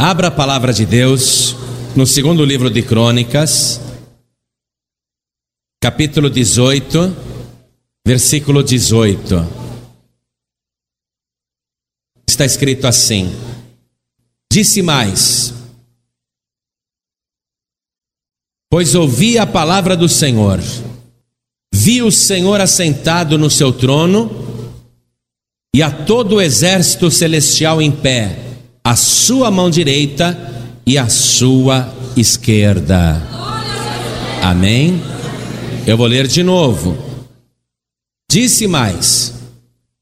Abra a palavra de Deus no segundo livro de Crônicas, capítulo 18, versículo 18. Está escrito assim: Disse mais: Pois ouvi a palavra do Senhor, vi o Senhor assentado no seu trono e a todo o exército celestial em pé a sua mão direita e a sua esquerda. Amém? Eu vou ler de novo. Disse mais: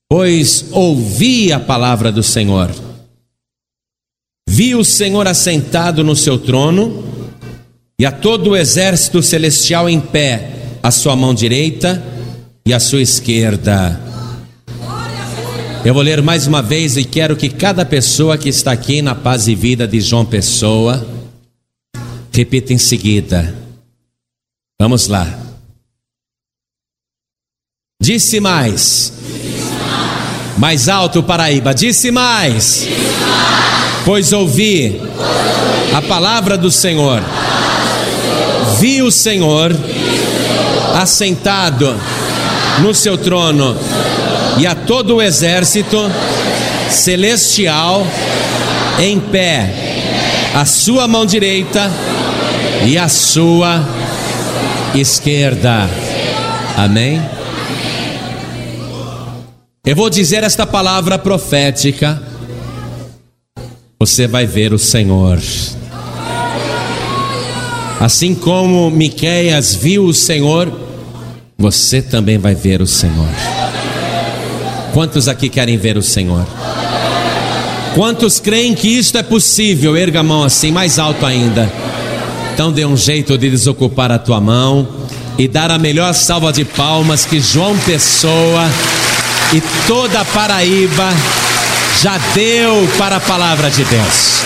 Pois ouvi a palavra do Senhor. Vi o Senhor assentado no seu trono e a todo o exército celestial em pé, a sua mão direita e a sua esquerda. Eu vou ler mais uma vez e quero que cada pessoa que está aqui na paz e vida de João Pessoa repita em seguida. Vamos lá. Disse mais. mais. alto, Paraíba. Disse mais. Disse mais. Pois ouvi a palavra do Senhor. Vi o Senhor assentado no seu trono e a todo o exército celestial em pé, a sua mão direita e a sua esquerda. Amém? Eu vou dizer esta palavra profética. Você vai ver o Senhor. Assim como Miqueias viu o Senhor, você também vai ver o Senhor. Quantos aqui querem ver o Senhor? Quantos creem que isto é possível? Erga a mão assim, mais alto ainda. Então dê um jeito de desocupar a tua mão e dar a melhor salva de palmas que João Pessoa e toda a Paraíba já deu para a palavra de Deus.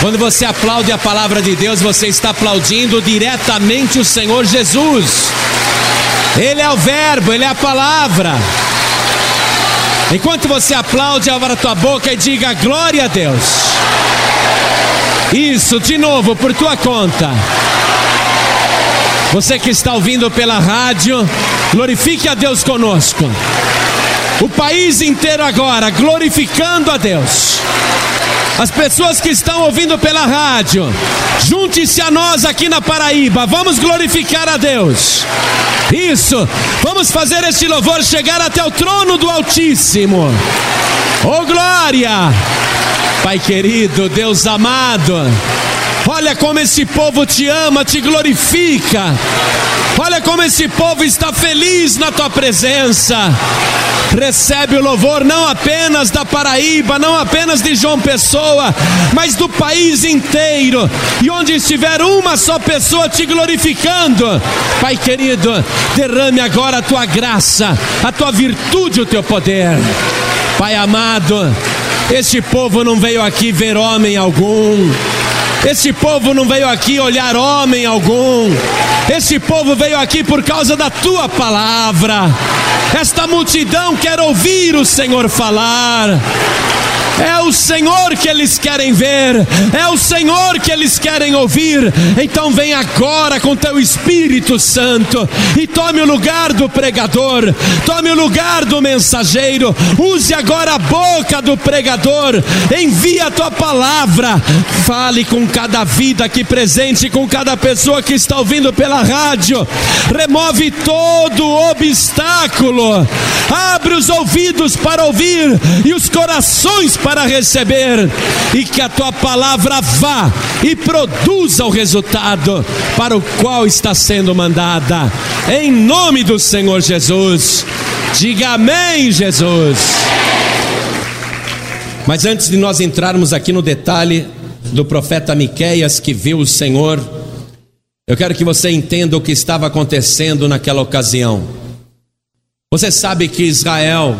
Quando você aplaude a palavra de Deus, você está aplaudindo diretamente o Senhor Jesus. Ele é o Verbo, Ele é a palavra. Enquanto você aplaude, abra a tua boca e diga glória a Deus. Isso, de novo, por tua conta. Você que está ouvindo pela rádio, glorifique a Deus conosco. O país inteiro agora glorificando a Deus. As pessoas que estão ouvindo pela rádio, junte-se a nós aqui na Paraíba, vamos glorificar a Deus. Isso, vamos fazer este louvor chegar até o trono do Altíssimo. Oh glória! Pai querido, Deus amado, Olha como esse povo te ama, te glorifica. Olha como esse povo está feliz na tua presença. Recebe o louvor não apenas da Paraíba, não apenas de João Pessoa, mas do país inteiro. E onde estiver uma só pessoa te glorificando, Pai querido, derrame agora a tua graça, a tua virtude, o teu poder. Pai amado, este povo não veio aqui ver homem algum. Esse povo não veio aqui olhar homem algum. Esse povo veio aqui por causa da tua palavra. Esta multidão quer ouvir o Senhor falar. É o Senhor que eles querem ver, é o Senhor que eles querem ouvir. Então vem agora com teu Espírito Santo e tome o lugar do pregador, tome o lugar do mensageiro. Use agora a boca do pregador, envia a tua palavra. Fale com cada vida aqui presente, com cada pessoa que está ouvindo pela rádio. Remove todo obstáculo. Abre os ouvidos para ouvir e os corações para receber, e que a tua palavra vá e produza o resultado para o qual está sendo mandada, em nome do Senhor Jesus. Diga amém, Jesus. Mas antes de nós entrarmos aqui no detalhe do profeta Miqueias que viu o Senhor, eu quero que você entenda o que estava acontecendo naquela ocasião. Você sabe que Israel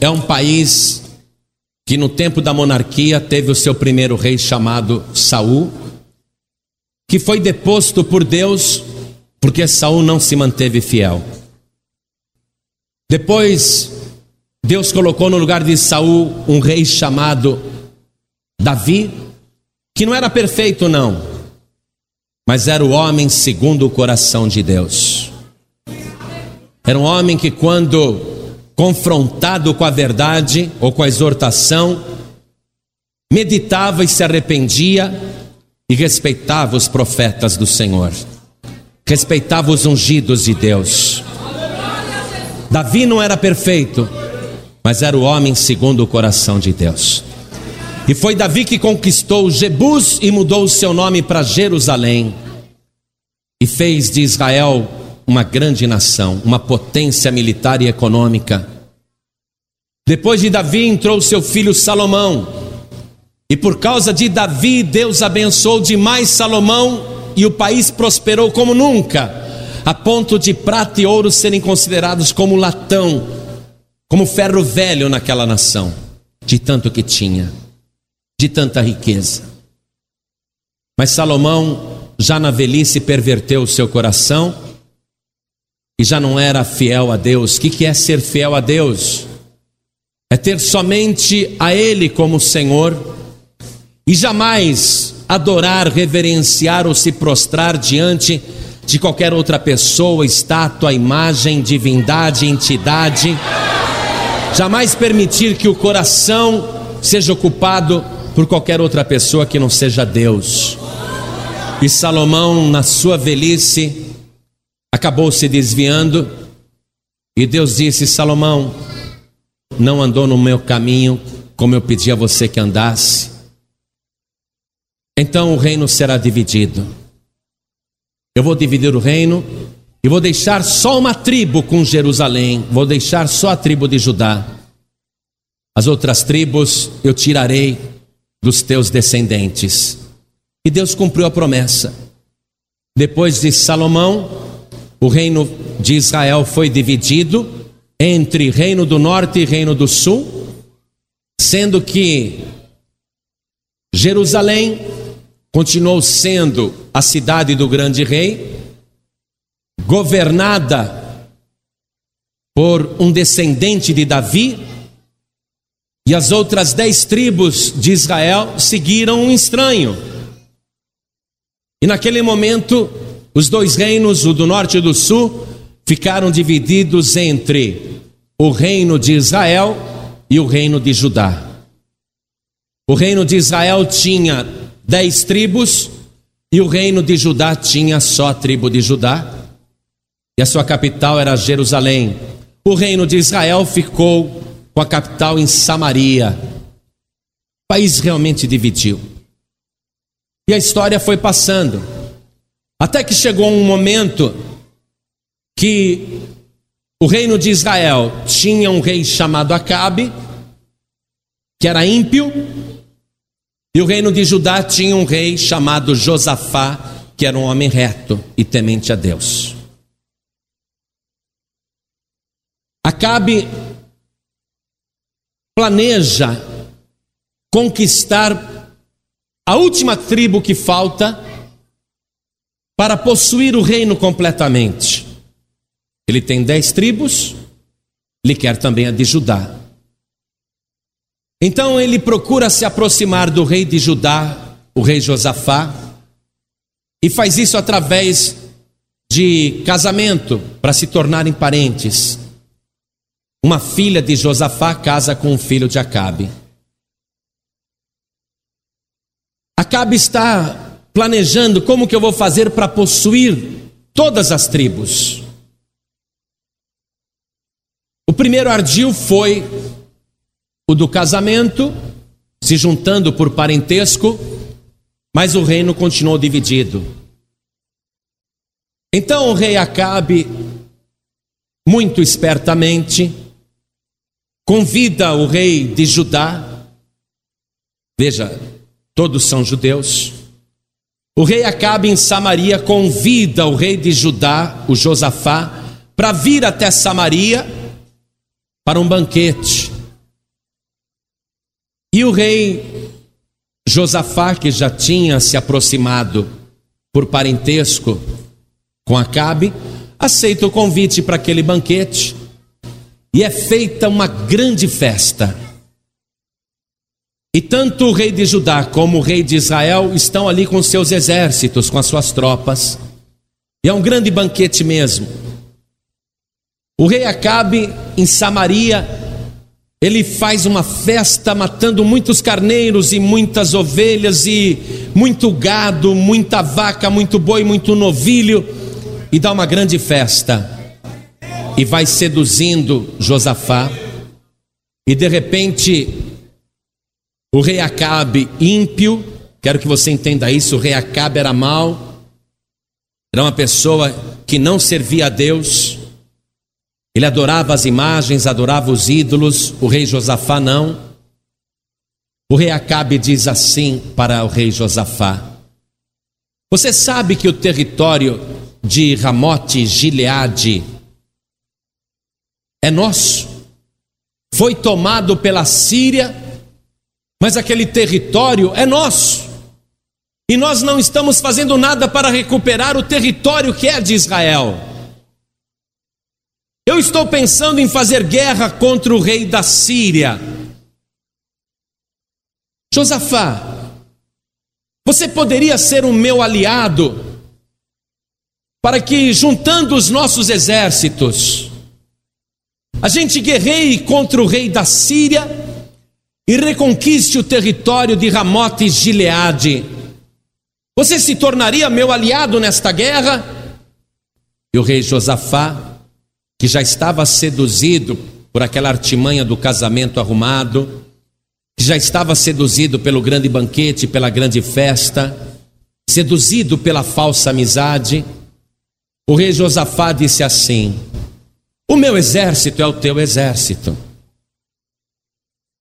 é um país que no tempo da monarquia teve o seu primeiro rei chamado Saul, que foi deposto por Deus porque Saul não se manteve fiel. Depois Deus colocou no lugar de Saul um rei chamado Davi, que não era perfeito, não, mas era o homem segundo o coração de Deus. Era um homem que, quando confrontado com a verdade ou com a exortação, meditava e se arrependia e respeitava os profetas do Senhor, respeitava os ungidos de Deus. Davi não era perfeito, mas era o homem segundo o coração de Deus. E foi Davi que conquistou Jebus e mudou o seu nome para Jerusalém. E fez de Israel uma grande nação, uma potência militar e econômica. Depois de Davi entrou seu filho Salomão. E por causa de Davi, Deus abençoou demais Salomão e o país prosperou como nunca, a ponto de prata e ouro serem considerados como latão, como ferro velho naquela nação, de tanto que tinha de tanta riqueza. Mas Salomão, já na velhice, perverteu o seu coração e já não era fiel a Deus. O que é ser fiel a Deus? É ter somente a Ele como Senhor e jamais adorar, reverenciar ou se prostrar diante de qualquer outra pessoa, estátua, imagem, divindade, entidade. Jamais permitir que o coração seja ocupado por qualquer outra pessoa que não seja Deus. E Salomão, na sua velhice, acabou se desviando, e Deus disse: Salomão, não andou no meu caminho como eu pedi a você que andasse. Então o reino será dividido. Eu vou dividir o reino e vou deixar só uma tribo com Jerusalém, vou deixar só a tribo de Judá. As outras tribos eu tirarei dos teus descendentes. E Deus cumpriu a promessa. Depois de Salomão, o reino de Israel foi dividido entre reino do norte e reino do sul, sendo que Jerusalém continuou sendo a cidade do grande rei, governada por um descendente de Davi, e as outras dez tribos de Israel seguiram um estranho. E naquele momento, os dois reinos, o do norte e do sul, ficaram divididos entre o reino de Israel e o reino de Judá. O reino de Israel tinha dez tribos e o reino de Judá tinha só a tribo de Judá. E a sua capital era Jerusalém. O reino de Israel ficou com a capital em Samaria. O país realmente dividiu. E a história foi passando. Até que chegou um momento que o reino de Israel tinha um rei chamado Acabe, que era ímpio, e o reino de Judá tinha um rei chamado Josafá, que era um homem reto e temente a Deus. Acabe planeja conquistar a última tribo que falta para possuir o reino completamente. Ele tem dez tribos, ele quer também a de Judá. Então ele procura se aproximar do rei de Judá, o rei Josafá, e faz isso através de casamento para se tornarem parentes. Uma filha de Josafá casa com um filho de Acabe. Acabe está planejando como que eu vou fazer para possuir todas as tribos. O primeiro ardil foi o do casamento, se juntando por parentesco, mas o reino continuou dividido. Então o rei Acabe, muito espertamente, convida o rei de Judá, veja, todos são judeus. O rei Acabe em Samaria convida o rei de Judá, o Josafá, para vir até Samaria para um banquete. E o rei Josafá, que já tinha se aproximado por parentesco com Acabe, aceita o convite para aquele banquete e é feita uma grande festa. E tanto o rei de Judá como o rei de Israel estão ali com seus exércitos, com as suas tropas. E é um grande banquete mesmo. O rei Acabe em Samaria, ele faz uma festa matando muitos carneiros e muitas ovelhas e muito gado, muita vaca, muito boi, muito novilho e dá uma grande festa. E vai seduzindo Josafá. E de repente o rei Acabe, ímpio, quero que você entenda isso: o rei Acabe era mau, era uma pessoa que não servia a Deus, ele adorava as imagens, adorava os ídolos, o rei Josafá não. O rei Acabe diz assim para o rei Josafá: Você sabe que o território de Ramote Gileade é nosso? Foi tomado pela Síria mas aquele território é nosso. E nós não estamos fazendo nada para recuperar o território que é de Israel. Eu estou pensando em fazer guerra contra o rei da Síria. Josafá, você poderia ser o meu aliado para que, juntando os nossos exércitos, a gente guerreie contra o rei da Síria e reconquiste o território de Ramote e Gileade. Você se tornaria meu aliado nesta guerra? E o rei Josafá, que já estava seduzido por aquela artimanha do casamento arrumado, que já estava seduzido pelo grande banquete, pela grande festa, seduzido pela falsa amizade, o rei Josafá disse assim: O meu exército é o teu exército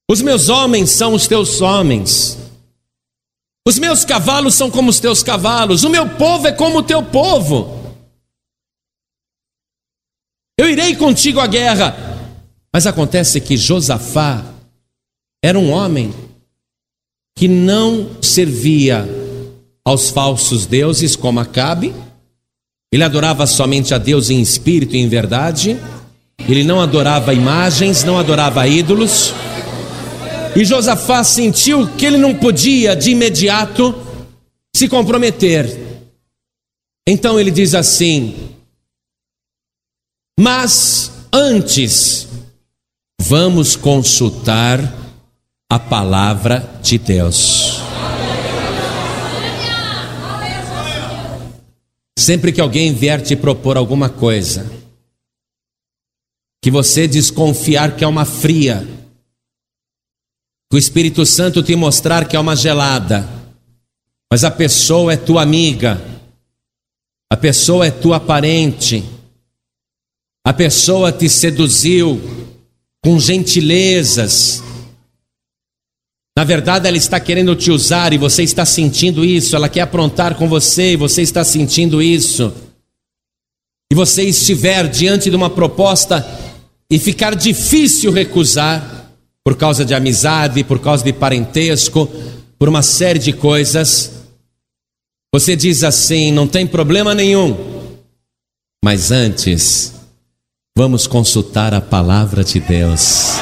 os meus homens são os teus homens. Os meus cavalos são como os teus cavalos. O meu povo é como o teu povo. Eu irei contigo à guerra. Mas acontece que Josafá era um homem que não servia aos falsos deuses como Acabe. Ele adorava somente a Deus em espírito e em verdade. Ele não adorava imagens, não adorava ídolos. E Josafá sentiu que ele não podia de imediato se comprometer. Então ele diz assim: Mas antes, vamos consultar a palavra de Deus. Sempre que alguém vier te propor alguma coisa, que você desconfiar que é uma fria, que o Espírito Santo te mostrar que é uma gelada, mas a pessoa é tua amiga, a pessoa é tua parente, a pessoa te seduziu com gentilezas. Na verdade, ela está querendo te usar e você está sentindo isso, ela quer aprontar com você e você está sentindo isso. E você estiver diante de uma proposta e ficar difícil recusar, por causa de amizade, por causa de parentesco, por uma série de coisas. Você diz assim: não tem problema nenhum, mas antes, vamos consultar a palavra de Deus.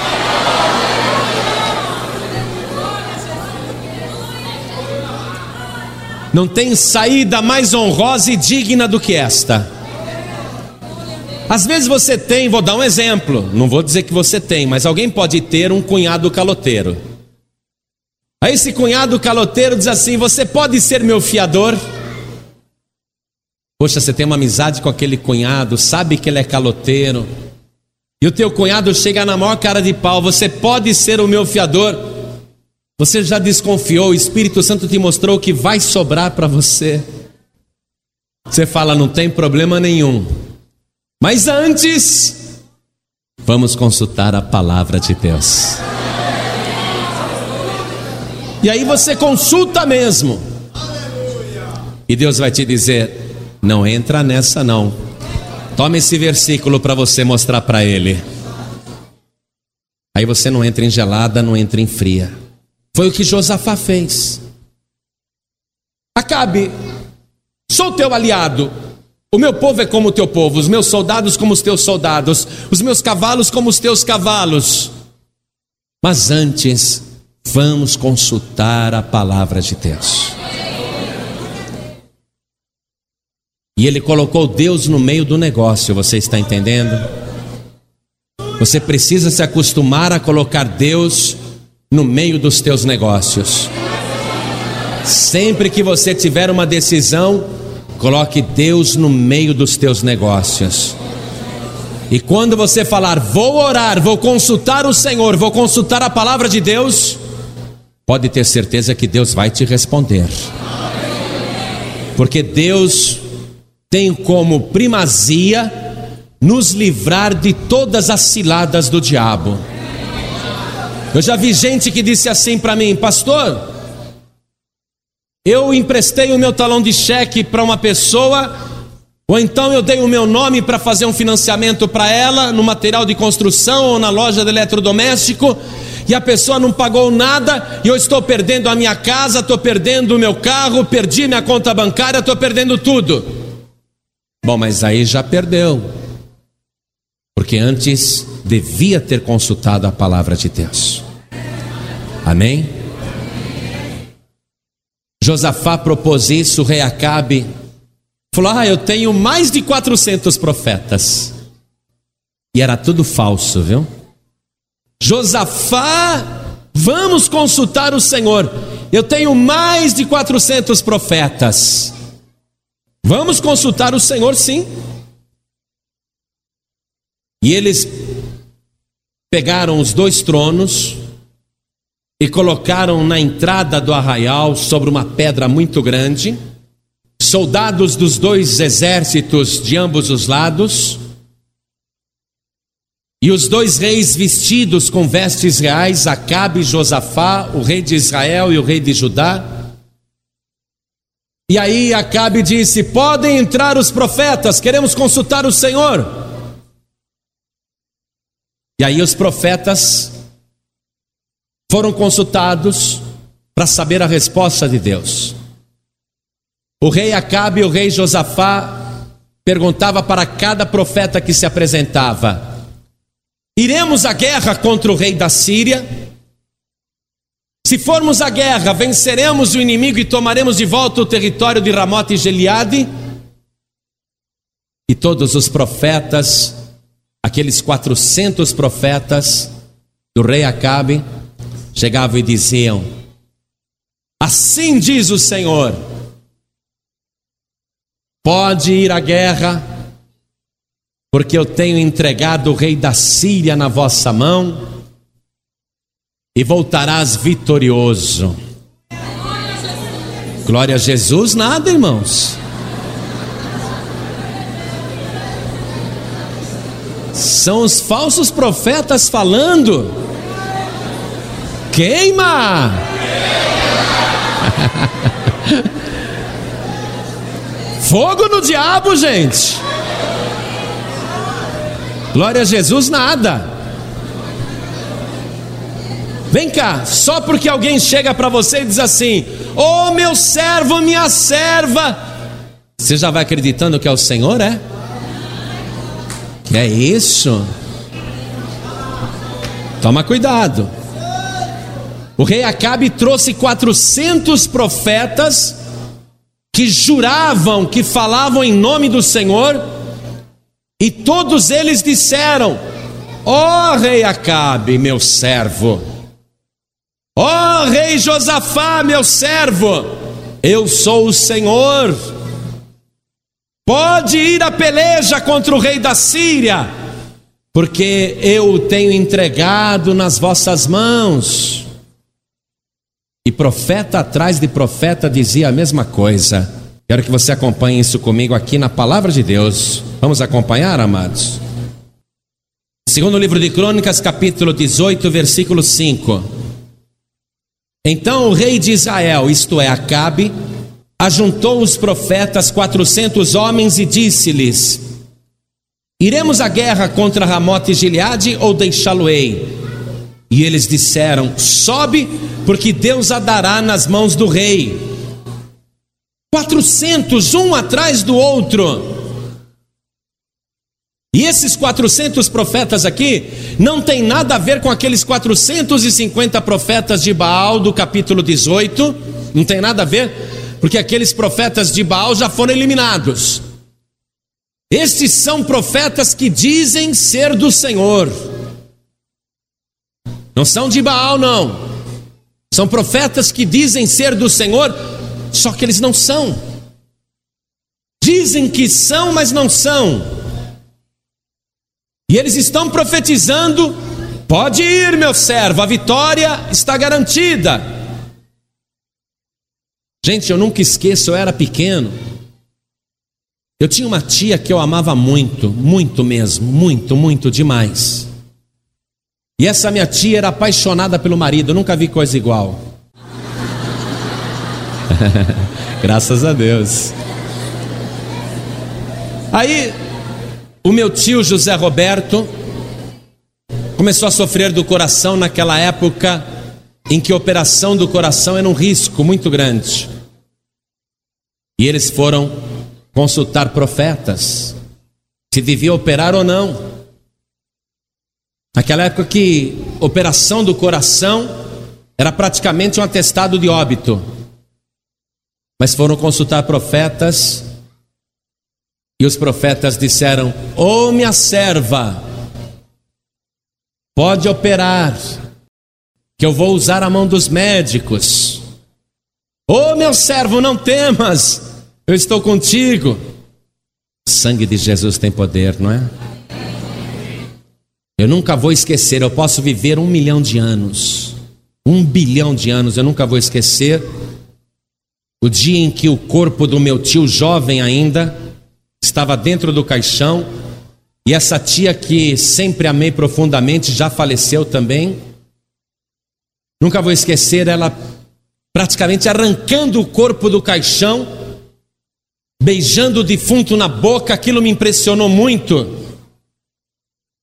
Não tem saída mais honrosa e digna do que esta. Às vezes você tem, vou dar um exemplo, não vou dizer que você tem, mas alguém pode ter um cunhado caloteiro. Aí esse cunhado caloteiro diz assim: Você pode ser meu fiador? Poxa, você tem uma amizade com aquele cunhado, sabe que ele é caloteiro, e o teu cunhado chega na maior cara de pau: Você pode ser o meu fiador? Você já desconfiou, o Espírito Santo te mostrou que vai sobrar para você. Você fala: Não tem problema nenhum. Mas antes, vamos consultar a palavra de Deus. E aí você consulta mesmo. E Deus vai te dizer: não entra nessa não. Toma esse versículo para você mostrar para ele. Aí você não entra em gelada, não entra em fria. Foi o que Josafá fez. Acabe, sou teu aliado, o meu povo é como o teu povo, os meus soldados como os teus soldados, os meus cavalos como os teus cavalos. Mas antes, Vamos consultar a palavra de Deus. E ele colocou Deus no meio do negócio, você está entendendo? Você precisa se acostumar a colocar Deus no meio dos teus negócios. Sempre que você tiver uma decisão, coloque Deus no meio dos teus negócios. E quando você falar, vou orar, vou consultar o Senhor, vou consultar a palavra de Deus, pode ter certeza que Deus vai te responder. Porque Deus tem como primazia nos livrar de todas as ciladas do diabo. Eu já vi gente que disse assim para mim, pastor, eu emprestei o meu talão de cheque para uma pessoa, ou então eu dei o meu nome para fazer um financiamento para ela no material de construção ou na loja de eletrodoméstico, e a pessoa não pagou nada, e eu estou perdendo a minha casa, estou perdendo o meu carro, perdi minha conta bancária, estou perdendo tudo. Bom, mas aí já perdeu. Porque antes devia ter consultado a palavra de Deus. Amém? Josafá propôs isso, o rei Acabe falou: Ah, eu tenho mais de 400 profetas. E era tudo falso, viu? Josafá, vamos consultar o Senhor. Eu tenho mais de 400 profetas. Vamos consultar o Senhor, sim. E eles pegaram os dois tronos e colocaram na entrada do arraial, sobre uma pedra muito grande, soldados dos dois exércitos de ambos os lados, e os dois reis vestidos com vestes reais, Acabe e Josafá, o rei de Israel e o rei de Judá, e aí Acabe disse: Podem entrar os profetas, queremos consultar o Senhor. E aí os profetas foram consultados para saber a resposta de Deus. O rei Acabe e o rei Josafá perguntava para cada profeta que se apresentava: Iremos à guerra contra o rei da Síria? Se formos à guerra, venceremos o inimigo e tomaremos de volta o território de Ramote e Geliade. E todos os profetas, aqueles 400 profetas do rei Acabe, chegavam e diziam: Assim diz o Senhor, pode ir à guerra, porque eu tenho entregado o rei da Síria na vossa mão e voltarás vitorioso. Glória a Jesus, nada, irmãos. São os falsos profetas falando. Queima! Fogo no diabo, gente. Glória a Jesus, nada. Vem cá, só porque alguém chega para você e diz assim: Ô oh, meu servo, minha serva, você já vai acreditando que é o Senhor, é? Que é isso? Toma cuidado. O rei Acabe trouxe 400 profetas que juravam, que falavam em nome do Senhor, e todos eles disseram: Ó oh, rei Acabe, meu servo, Ó oh, rei Josafá, meu servo, eu sou o Senhor. Pode ir à peleja contra o rei da Síria, porque eu o tenho entregado nas vossas mãos. E profeta atrás de profeta dizia a mesma coisa. Quero que você acompanhe isso comigo aqui na palavra de Deus. Vamos acompanhar, amados? Segundo livro de Crônicas, capítulo 18, versículo 5. Então o rei de Israel, isto é, Acabe, ajuntou os profetas, quatrocentos homens, e disse-lhes: Iremos à guerra contra Ramote e Gileade ou deixá-lo-ei? E eles disseram: Sobe, porque Deus a dará nas mãos do rei. Quatrocentos, um atrás do outro. E esses 400 profetas aqui não tem nada a ver com aqueles 450 profetas de Baal do capítulo 18, não tem nada a ver, porque aqueles profetas de Baal já foram eliminados. Estes são profetas que dizem ser do Senhor. Não são de Baal, não. São profetas que dizem ser do Senhor, só que eles não são. Dizem que são, mas não são. E eles estão profetizando: pode ir, meu servo, a vitória está garantida. Gente, eu nunca esqueço, eu era pequeno. Eu tinha uma tia que eu amava muito, muito mesmo, muito, muito demais. E essa minha tia era apaixonada pelo marido, nunca vi coisa igual. Graças a Deus. Aí, o meu tio José Roberto começou a sofrer do coração naquela época em que a operação do coração era um risco muito grande. E eles foram consultar profetas se devia operar ou não. Naquela época que operação do coração era praticamente um atestado de óbito. Mas foram consultar profetas e os profetas disseram: Ô oh, minha serva, pode operar, que eu vou usar a mão dos médicos. Ô oh, meu servo, não temas, eu estou contigo. O sangue de Jesus tem poder, não é? Eu nunca vou esquecer, eu posso viver um milhão de anos, um bilhão de anos, eu nunca vou esquecer. O dia em que o corpo do meu tio, jovem ainda, estava dentro do caixão, e essa tia que sempre amei profundamente já faleceu também. Nunca vou esquecer ela praticamente arrancando o corpo do caixão, beijando o defunto na boca, aquilo me impressionou muito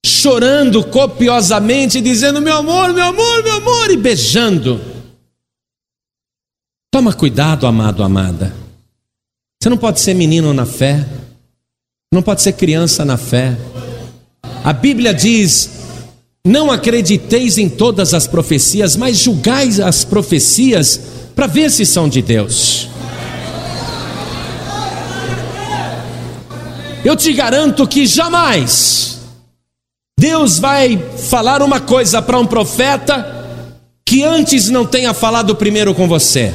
chorando copiosamente, dizendo: Meu amor, meu amor, meu amor, e beijando. Toma cuidado, amado, amada. Você não pode ser menino na fé, não pode ser criança na fé. A Bíblia diz: Não acrediteis em todas as profecias, mas julgais as profecias para ver se são de Deus. Eu te garanto que jamais Deus vai falar uma coisa para um profeta que antes não tenha falado primeiro com você.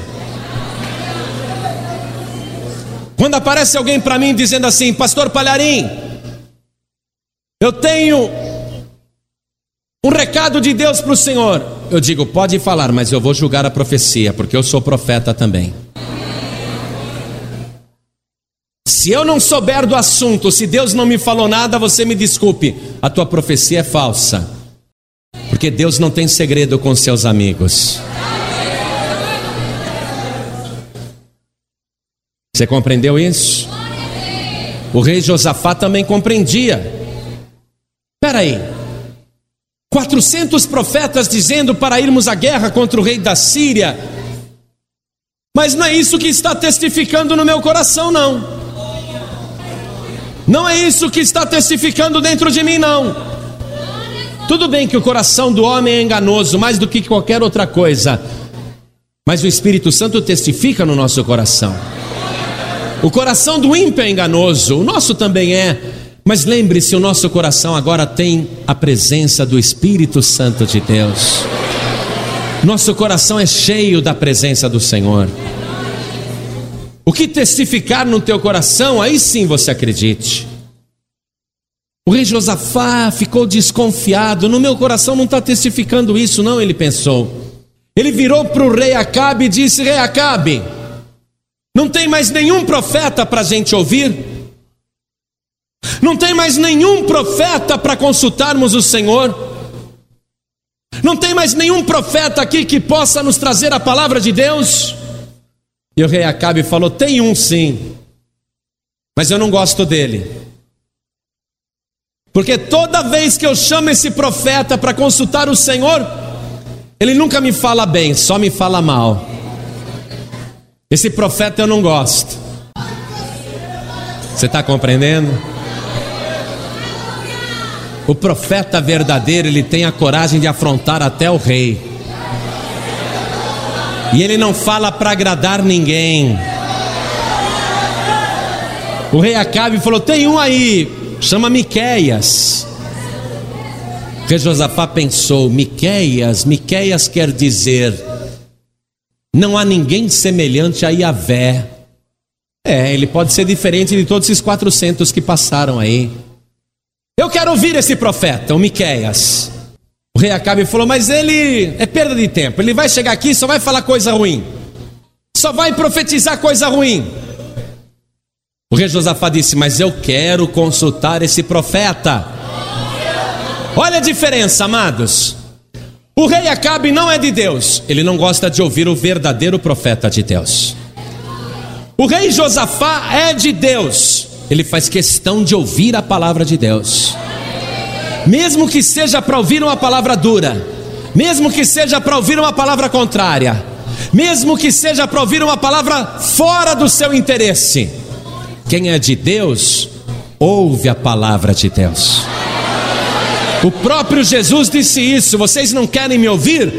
Quando aparece alguém para mim dizendo assim, Pastor Palharim, eu tenho um recado de Deus para o Senhor. Eu digo, pode falar, mas eu vou julgar a profecia, porque eu sou profeta também. Se eu não souber do assunto, se Deus não me falou nada, você me desculpe, a tua profecia é falsa. Porque Deus não tem segredo com seus amigos. Você compreendeu isso? O rei Josafá também compreendia. Espera aí. 400 profetas dizendo para irmos à guerra contra o rei da Síria. Mas não é isso que está testificando no meu coração, não. Não é isso que está testificando dentro de mim, não. Tudo bem que o coração do homem é enganoso mais do que qualquer outra coisa, mas o Espírito Santo testifica no nosso coração. O coração do ímpio é enganoso, o nosso também é, mas lembre-se: o nosso coração agora tem a presença do Espírito Santo de Deus. Nosso coração é cheio da presença do Senhor. O que testificar no teu coração, aí sim você acredite. O rei Josafá ficou desconfiado. No meu coração não está testificando isso, não, ele pensou. Ele virou para o rei Acabe e disse: Rei Acabe, não tem mais nenhum profeta para a gente ouvir? Não tem mais nenhum profeta para consultarmos o Senhor? Não tem mais nenhum profeta aqui que possa nos trazer a palavra de Deus? E o rei Acabe falou: Tem um sim, mas eu não gosto dele. Porque toda vez que eu chamo esse profeta para consultar o Senhor, ele nunca me fala bem, só me fala mal. Esse profeta eu não gosto. Você está compreendendo? O profeta verdadeiro, ele tem a coragem de afrontar até o rei. E ele não fala para agradar ninguém. O rei Acabe falou: Tem um aí, chama Miqueias. O rei Josafá pensou: Miqueias, Miqueias quer dizer, não há ninguém semelhante a Yahvé. É, ele pode ser diferente de todos esses 400 que passaram aí. Eu quero ouvir esse profeta, o Miqueias. O rei Acabe falou: Mas ele é perda de tempo. Ele vai chegar aqui só vai falar coisa ruim. Só vai profetizar coisa ruim. O rei Josafá disse: Mas eu quero consultar esse profeta. Olha a diferença, amados. O rei Acabe não é de Deus, ele não gosta de ouvir o verdadeiro profeta de Deus. O rei Josafá é de Deus, ele faz questão de ouvir a palavra de Deus, mesmo que seja para ouvir uma palavra dura, mesmo que seja para ouvir uma palavra contrária, mesmo que seja para ouvir uma palavra fora do seu interesse. Quem é de Deus, ouve a palavra de Deus. O próprio Jesus disse isso: vocês não querem me ouvir,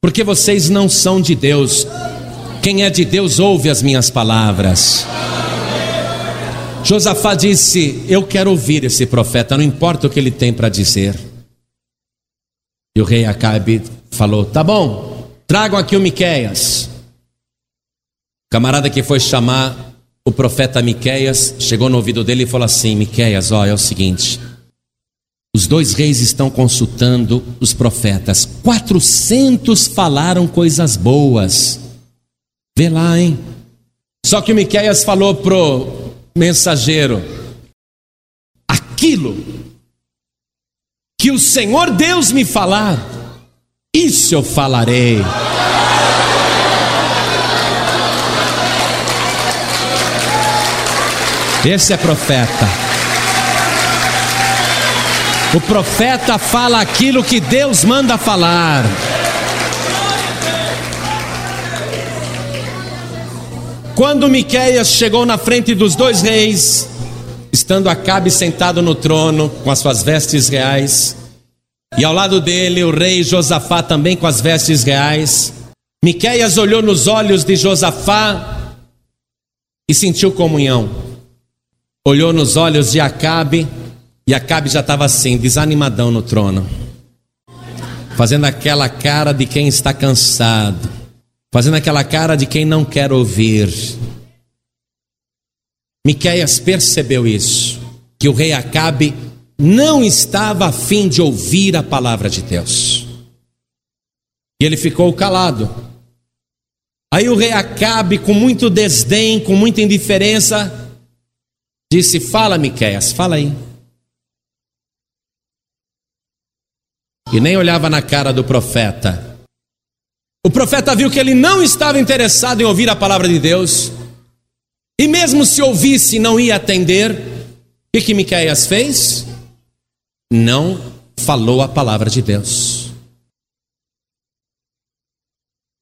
porque vocês não são de Deus. Quem é de Deus, ouve as minhas palavras. Josafá disse: Eu quero ouvir esse profeta, não importa o que ele tem para dizer. E o rei Acabe falou: Tá bom, tragam aqui o Miqueias. O camarada que foi chamar o profeta Miqueias chegou no ouvido dele e falou assim: Miqueias, ó, é o seguinte. Os dois reis estão consultando os profetas. 400 falaram coisas boas. Vê lá, hein? Só que o Miqueias falou pro mensageiro: Aquilo que o Senhor Deus me falar, isso eu falarei. Esse é profeta. O profeta fala aquilo que Deus manda falar. Quando Miqueias chegou na frente dos dois reis, estando Acabe sentado no trono com as suas vestes reais, e ao lado dele o rei Josafá também com as vestes reais, Miqueias olhou nos olhos de Josafá e sentiu comunhão. Olhou nos olhos de Acabe, e Acabe já estava assim, desanimadão no trono, fazendo aquela cara de quem está cansado, fazendo aquela cara de quem não quer ouvir. Miqueias percebeu isso, que o rei Acabe não estava a fim de ouvir a palavra de Deus. E ele ficou calado. Aí o rei Acabe, com muito desdém, com muita indiferença, Disse: Fala, Miquéias, fala aí. E nem olhava na cara do profeta. O profeta viu que ele não estava interessado em ouvir a palavra de Deus. E mesmo se ouvisse, não ia atender. O que, Miquéias fez? Não falou a palavra de Deus.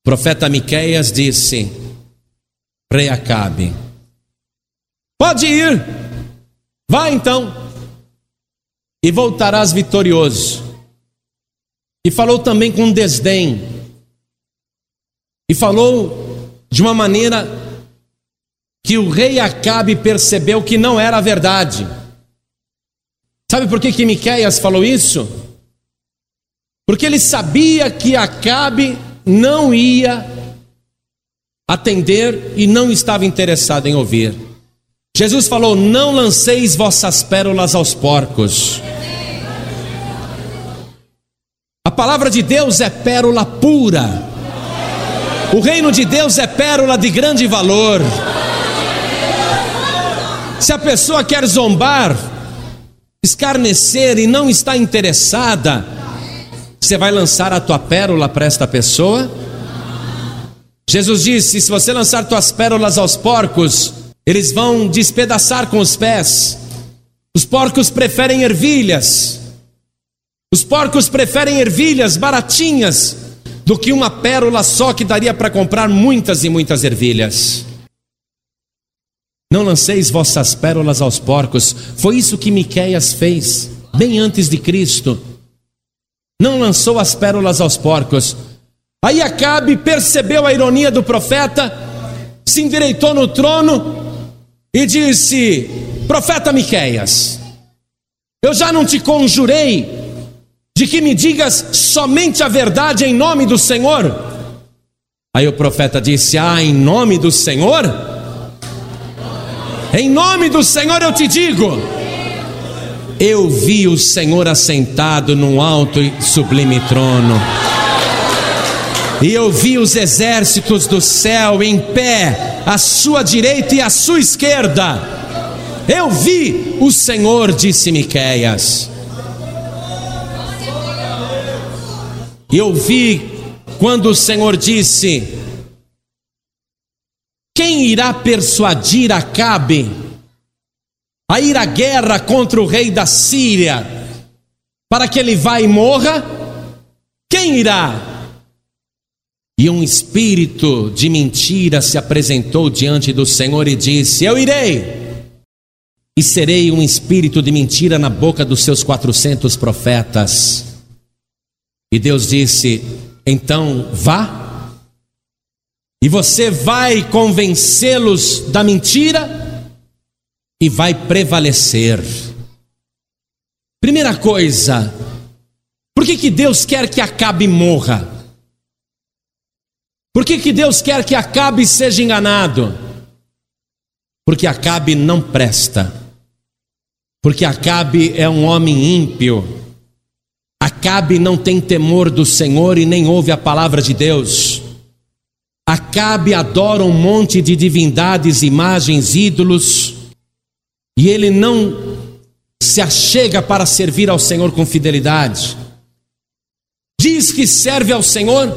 O profeta Miquéias disse: Rei Acabe, pode ir, Vai então, e voltarás vitorioso. E falou também com desdém, e falou de uma maneira que o rei Acabe percebeu que não era verdade. Sabe por que, que Miqueias falou isso? Porque ele sabia que Acabe não ia atender e não estava interessado em ouvir. Jesus falou: Não lanceis vossas pérolas aos porcos. A palavra de Deus é pérola pura. O reino de Deus é pérola de grande valor. Se a pessoa quer zombar, escarnecer e não está interessada, você vai lançar a tua pérola para esta pessoa? Jesus disse: se você lançar tuas pérolas aos porcos, eles vão despedaçar com os pés. Os porcos preferem ervilhas. Os porcos preferem ervilhas baratinhas do que uma pérola só que daria para comprar muitas e muitas ervilhas. Não lanceis vossas pérolas aos porcos. Foi isso que Miqueias fez. bem antes de Cristo. Não lançou as pérolas aos porcos. Aí Acabe percebeu a ironia do profeta, se endireitou no trono e disse: Profeta Miqueias, eu já não te conjurei de que me digas somente a verdade em nome do Senhor? Aí o profeta disse: Ah, em nome do Senhor? Em nome do Senhor eu te digo. Eu vi o Senhor assentado num alto e sublime trono. E eu vi os exércitos do céu em pé, à sua direita e à sua esquerda. Eu vi o Senhor, disse Miqueias. Eu vi quando o Senhor disse: Quem irá persuadir Acabe a ir à guerra contra o rei da Síria para que ele vá e morra? Quem irá? E um espírito de mentira se apresentou diante do Senhor e disse: Eu irei, e serei um espírito de mentira na boca dos seus quatrocentos profetas. E Deus disse: Então vá, e você vai convencê-los da mentira e vai prevalecer. Primeira coisa, por que, que Deus quer que Acabe morra? Por que, que Deus quer que Acabe seja enganado? Porque Acabe não presta. Porque Acabe é um homem ímpio. Acabe não tem temor do Senhor e nem ouve a palavra de Deus. Acabe adora um monte de divindades, imagens, ídolos, e ele não se achega para servir ao Senhor com fidelidade. Diz que serve ao Senhor,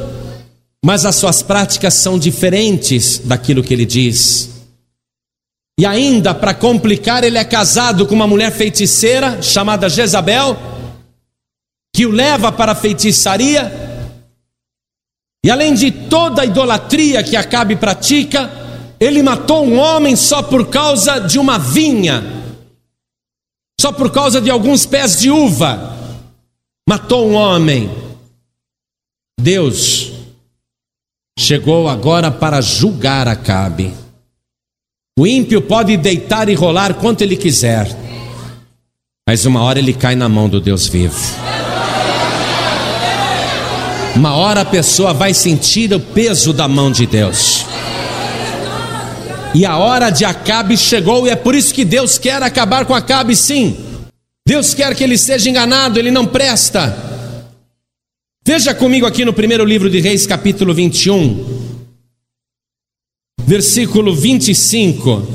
mas as suas práticas são diferentes daquilo que ele diz. E ainda, para complicar, ele é casado com uma mulher feiticeira chamada Jezabel, que o leva para a feitiçaria. E além de toda a idolatria que Acabe pratica, ele matou um homem só por causa de uma vinha, só por causa de alguns pés de uva. Matou um homem. Deus chegou agora para julgar Acabe. O ímpio pode deitar e rolar quanto ele quiser, mas uma hora ele cai na mão do Deus vivo. Uma hora a pessoa vai sentir o peso da mão de Deus. E a hora de Acabe chegou, e é por isso que Deus quer acabar com Acabe, sim. Deus quer que ele seja enganado, ele não presta. Veja comigo aqui no primeiro livro de Reis, capítulo 21, versículo 25.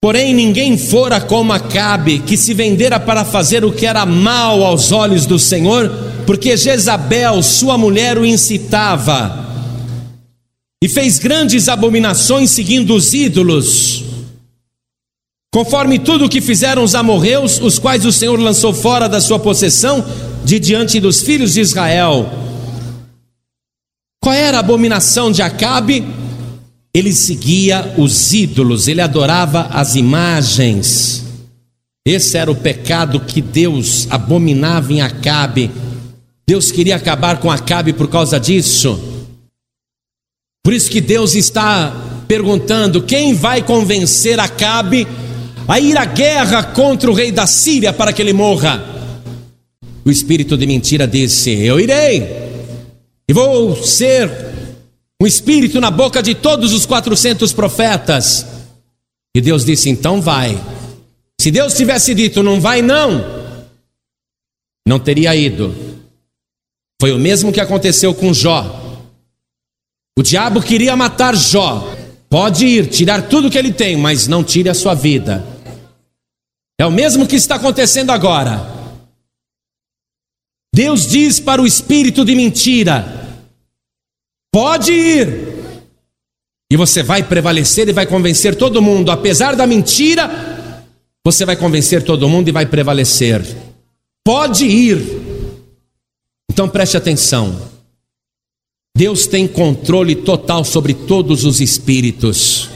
Porém, ninguém fora como Acabe, que se vendera para fazer o que era mal aos olhos do Senhor, porque Jezabel, sua mulher, o incitava, e fez grandes abominações seguindo os ídolos, conforme tudo o que fizeram os amorreus, os quais o Senhor lançou fora da sua possessão, de diante dos filhos de Israel. Qual era a abominação de Acabe? Ele seguia os ídolos, ele adorava as imagens. Esse era o pecado que Deus abominava em Acabe. Deus queria acabar com Acabe por causa disso. Por isso que Deus está perguntando: quem vai convencer Acabe a ir à guerra contra o rei da Síria para que ele morra? o espírito de mentira disse: Eu irei, e vou ser um espírito na boca de todos os 400 profetas. E Deus disse: Então vai. Se Deus tivesse dito: Não vai, não, não teria ido. Foi o mesmo que aconteceu com Jó. O diabo queria matar Jó. Pode ir, tirar tudo que ele tem, mas não tire a sua vida. É o mesmo que está acontecendo agora. Deus diz para o espírito de mentira: pode ir, e você vai prevalecer e vai convencer todo mundo, apesar da mentira, você vai convencer todo mundo e vai prevalecer. Pode ir. Então preste atenção. Deus tem controle total sobre todos os espíritos,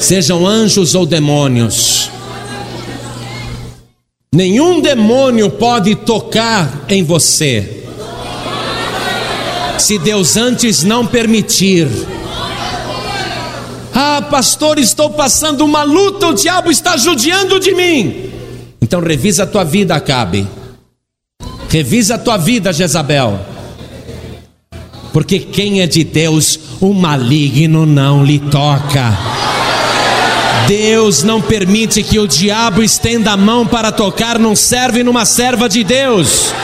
sejam anjos ou demônios. Nenhum demônio pode tocar em você, se Deus antes não permitir. Ah, pastor, estou passando uma luta, o diabo está judiando de mim. Então revisa a tua vida, Acabe. Revisa a tua vida, Jezabel. Porque quem é de Deus, o maligno não lhe toca. Deus não permite que o diabo estenda a mão para tocar num servo e numa serva de Deus.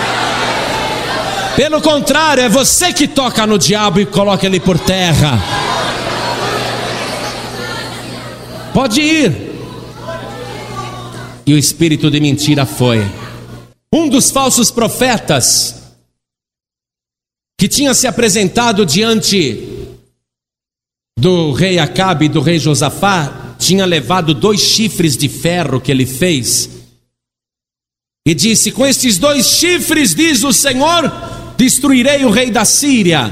Pelo contrário, é você que toca no diabo e coloca ele por terra. Pode ir. E o espírito de mentira foi. Um dos falsos profetas que tinha se apresentado diante do rei Acabe e do rei Josafá, tinha levado dois chifres de ferro que ele fez. E disse: Com estes dois chifres, diz o Senhor, destruirei o rei da Síria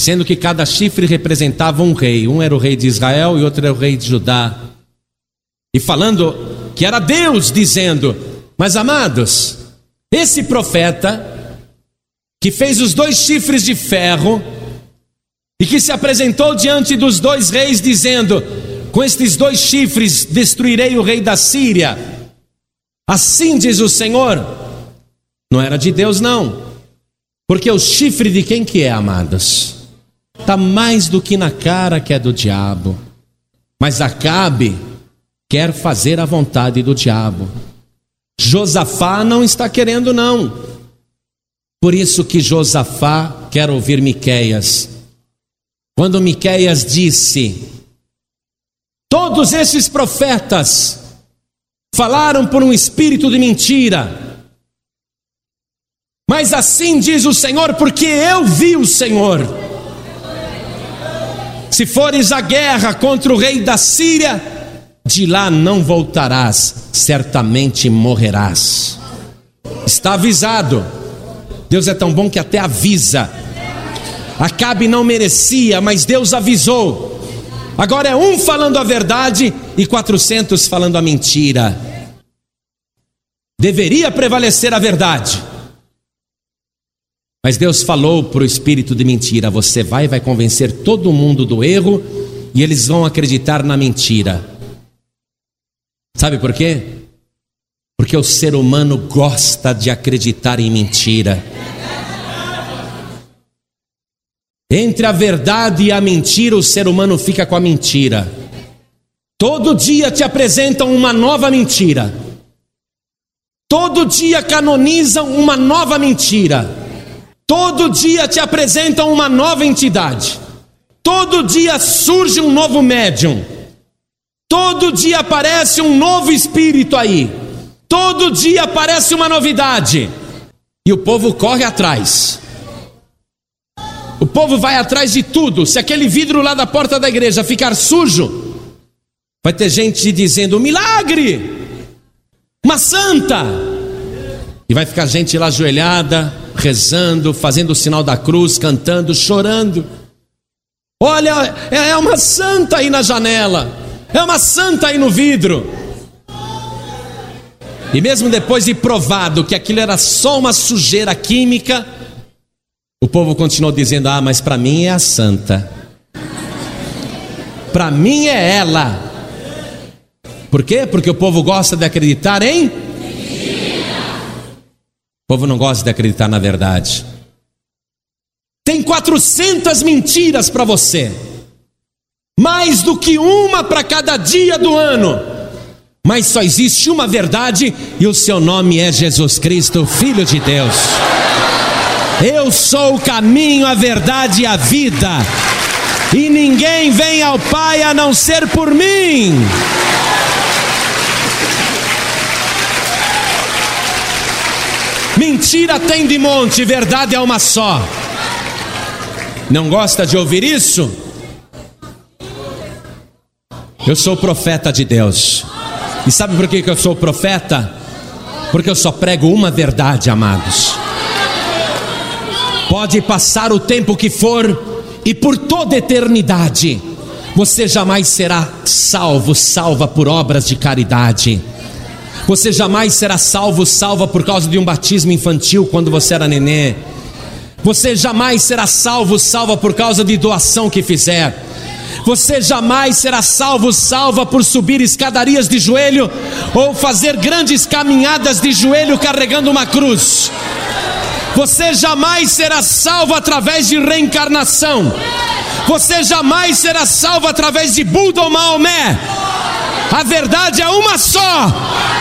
sendo que cada chifre representava um rei. Um era o rei de Israel e outro era o rei de Judá. E falando que era Deus dizendo: Mas amados, esse profeta que fez os dois chifres de ferro e que se apresentou diante dos dois reis dizendo: Com estes dois chifres destruirei o rei da Síria. Assim diz o Senhor. Não era de Deus não. Porque o chifre de quem que é, amados? Está mais do que na cara que é do diabo. Mas Acabe quer fazer a vontade do diabo. Josafá não está querendo, não. Por isso que Josafá quer ouvir Miqueias. Quando Miqueias disse: Todos esses profetas falaram por um espírito de mentira. Mas assim diz o Senhor, porque eu vi o Senhor. Se fores à guerra contra o rei da Síria, de lá não voltarás, certamente morrerás. Está avisado. Deus é tão bom que até avisa. Acabe não merecia, mas Deus avisou. Agora é um falando a verdade e quatrocentos falando a mentira. Deveria prevalecer a verdade. Mas Deus falou para o espírito de mentira: você vai vai convencer todo mundo do erro e eles vão acreditar na mentira. Sabe por quê? Porque o ser humano gosta de acreditar em mentira. Entre a verdade e a mentira, o ser humano fica com a mentira. Todo dia te apresentam uma nova mentira. Todo dia canonizam uma nova mentira. Todo dia te apresentam uma nova entidade. Todo dia surge um novo médium. Todo dia aparece um novo espírito aí. Todo dia aparece uma novidade. E o povo corre atrás. O povo vai atrás de tudo. Se aquele vidro lá da porta da igreja ficar sujo, vai ter gente dizendo: milagre! Uma santa! E vai ficar gente lá ajoelhada, rezando, fazendo o sinal da cruz, cantando, chorando. Olha, é uma santa aí na janela, é uma santa aí no vidro. E mesmo depois de provado que aquilo era só uma sujeira química, o povo continuou dizendo: Ah, mas para mim é a santa. Para mim é ela. Por quê? Porque o povo gosta de acreditar em o povo não gosta de acreditar na verdade. Tem 400 mentiras para você, mais do que uma para cada dia do ano. Mas só existe uma verdade e o seu nome é Jesus Cristo, Filho de Deus. Eu sou o caminho, a verdade e a vida, e ninguém vem ao Pai a não ser por mim. Mentira tem de monte, verdade é uma só. Não gosta de ouvir isso? Eu sou profeta de Deus. E sabe por que eu sou profeta? Porque eu só prego uma verdade, amados. Pode passar o tempo que for, e por toda eternidade, você jamais será salvo, salva por obras de caridade Você jamais será salvo, salva por causa de um batismo infantil quando você era nenê. Você jamais será salvo, salva por causa de doação que fizer. Você jamais será salvo, salva por subir escadarias de joelho ou fazer grandes caminhadas de joelho carregando uma cruz. Você jamais será salvo através de reencarnação. Você jamais será salvo através de Buda ou Maomé. A verdade é uma só.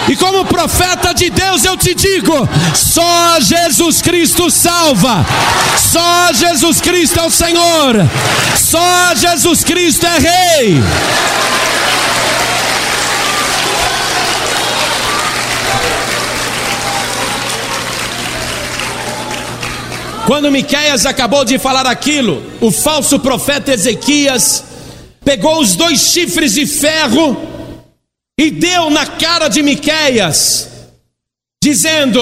E como profeta de Deus eu te digo: só Jesus Cristo salva. Só Jesus Cristo é o Senhor. Só Jesus Cristo é Rei. Quando Miqueias acabou de falar aquilo, o falso profeta Ezequias pegou os dois chifres de ferro e deu na cara de Miqueias, dizendo: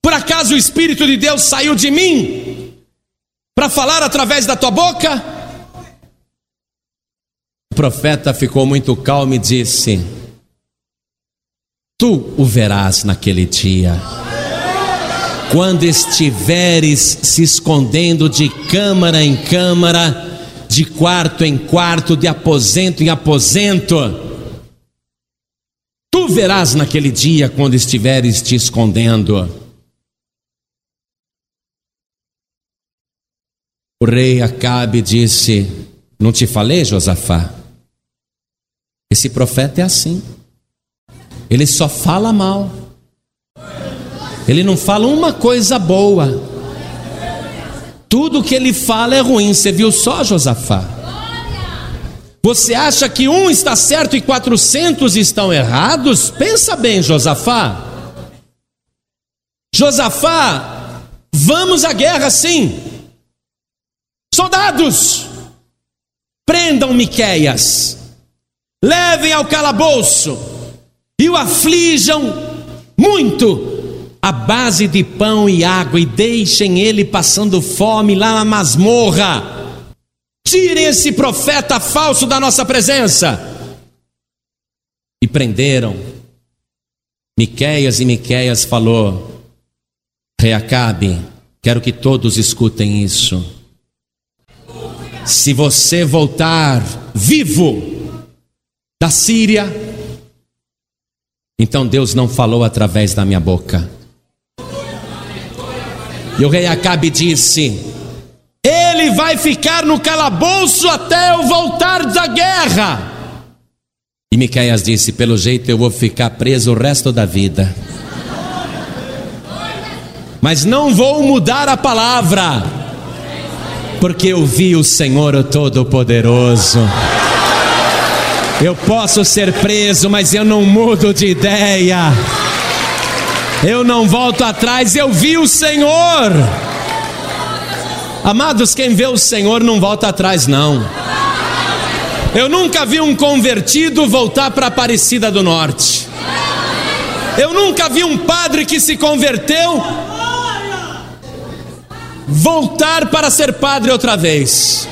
Por acaso o Espírito de Deus saiu de mim para falar através da tua boca? O profeta ficou muito calmo e disse: Tu o verás naquele dia quando estiveres se escondendo de câmara em câmara, de quarto em quarto, de aposento em aposento, tu verás naquele dia quando estiveres te escondendo. O rei Acabe disse: Não te falei, Josafá? Esse profeta é assim. Ele só fala mal. Ele não fala uma coisa boa. Tudo que ele fala é ruim. Você viu só, Josafá? Você acha que um está certo e quatrocentos estão errados? Pensa bem, Josafá. Josafá, vamos à guerra sim. Soldados, prendam Miqueias, levem ao calabouço e o aflijam muito a base de pão e água e deixem ele passando fome lá na masmorra. Tirem esse profeta falso da nossa presença. E prenderam. Miqueias e Miqueias falou: Reacabe, quero que todos escutem isso. Se você voltar vivo da Síria, então Deus não falou através da minha boca. E o rei Acabe disse: Ele vai ficar no calabouço até eu voltar da guerra. E Miqueias disse: Pelo jeito eu vou ficar preso o resto da vida. Mas não vou mudar a palavra, porque eu vi o Senhor Todo-Poderoso. Eu posso ser preso, mas eu não mudo de ideia eu não volto atrás, eu vi o Senhor. Amados, quem vê o Senhor não volta atrás, não. Eu nunca vi um convertido voltar para Aparecida do Norte. Eu nunca vi um padre que se converteu voltar para ser padre outra vez.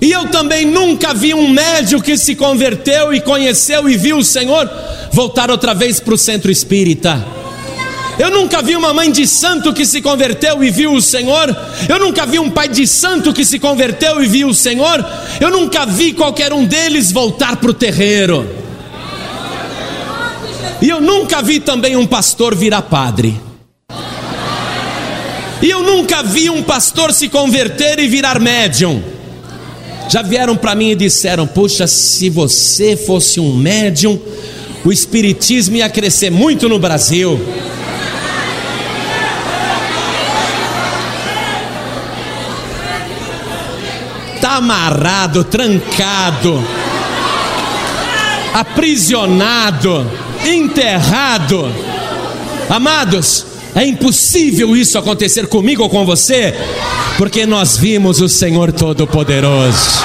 E eu também nunca vi um médico que se converteu e conheceu e viu o Senhor voltar outra vez para o centro espírita. Eu nunca vi uma mãe de santo que se converteu e viu o Senhor. Eu nunca vi um pai de santo que se converteu e viu o Senhor. Eu nunca vi qualquer um deles voltar para o terreiro. E eu nunca vi também um pastor virar padre. E eu nunca vi um pastor se converter e virar médium. Já vieram para mim e disseram: Puxa, se você fosse um médium, o espiritismo ia crescer muito no Brasil. Amarrado, trancado, aprisionado, enterrado. Amados, é impossível isso acontecer comigo ou com você, porque nós vimos o Senhor Todo-Poderoso.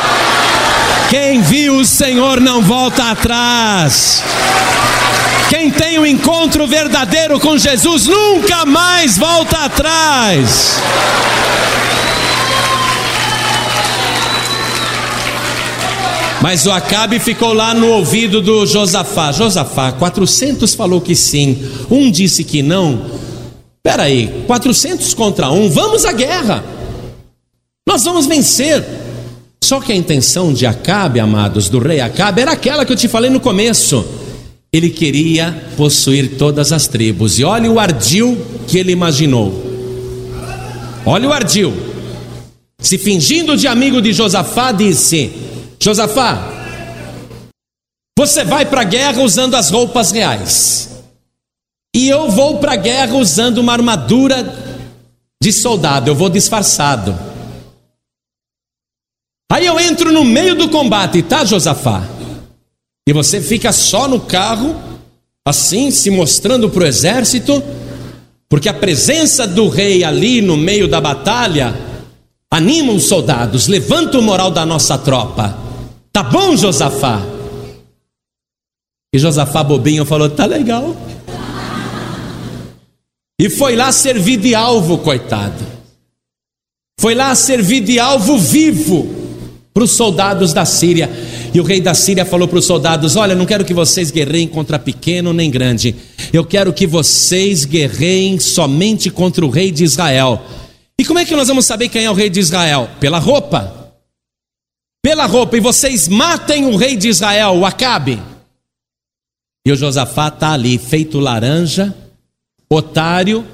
Quem viu o Senhor não volta atrás. Quem tem um encontro verdadeiro com Jesus nunca mais volta atrás. Mas o Acabe ficou lá no ouvido do Josafá. Josafá, 400 falou que sim, um disse que não. Espera aí, 400 contra um, vamos à guerra. Nós vamos vencer. Só que a intenção de Acabe, amados, do rei Acabe, era aquela que eu te falei no começo. Ele queria possuir todas as tribos. E olha o ardil que ele imaginou. Olha o ardil. Se fingindo de amigo de Josafá, disse: Josafá, você vai para a guerra usando as roupas reais. E eu vou para a guerra usando uma armadura de soldado, eu vou disfarçado. Aí eu entro no meio do combate, tá, Josafá? E você fica só no carro, assim, se mostrando para o exército, porque a presença do rei ali no meio da batalha anima os soldados, levanta o moral da nossa tropa. Tá bom, Josafá? E Josafá bobinho falou: Tá legal. E foi lá servir de alvo, coitado. Foi lá servir de alvo vivo para os soldados da Síria. E o rei da Síria falou para os soldados: Olha, não quero que vocês guerreiem contra pequeno nem grande. Eu quero que vocês guerreiem somente contra o rei de Israel. E como é que nós vamos saber quem é o rei de Israel? Pela roupa pela roupa, e vocês matem o rei de Israel, o Acabe. E o Josafá está ali, feito laranja, otário,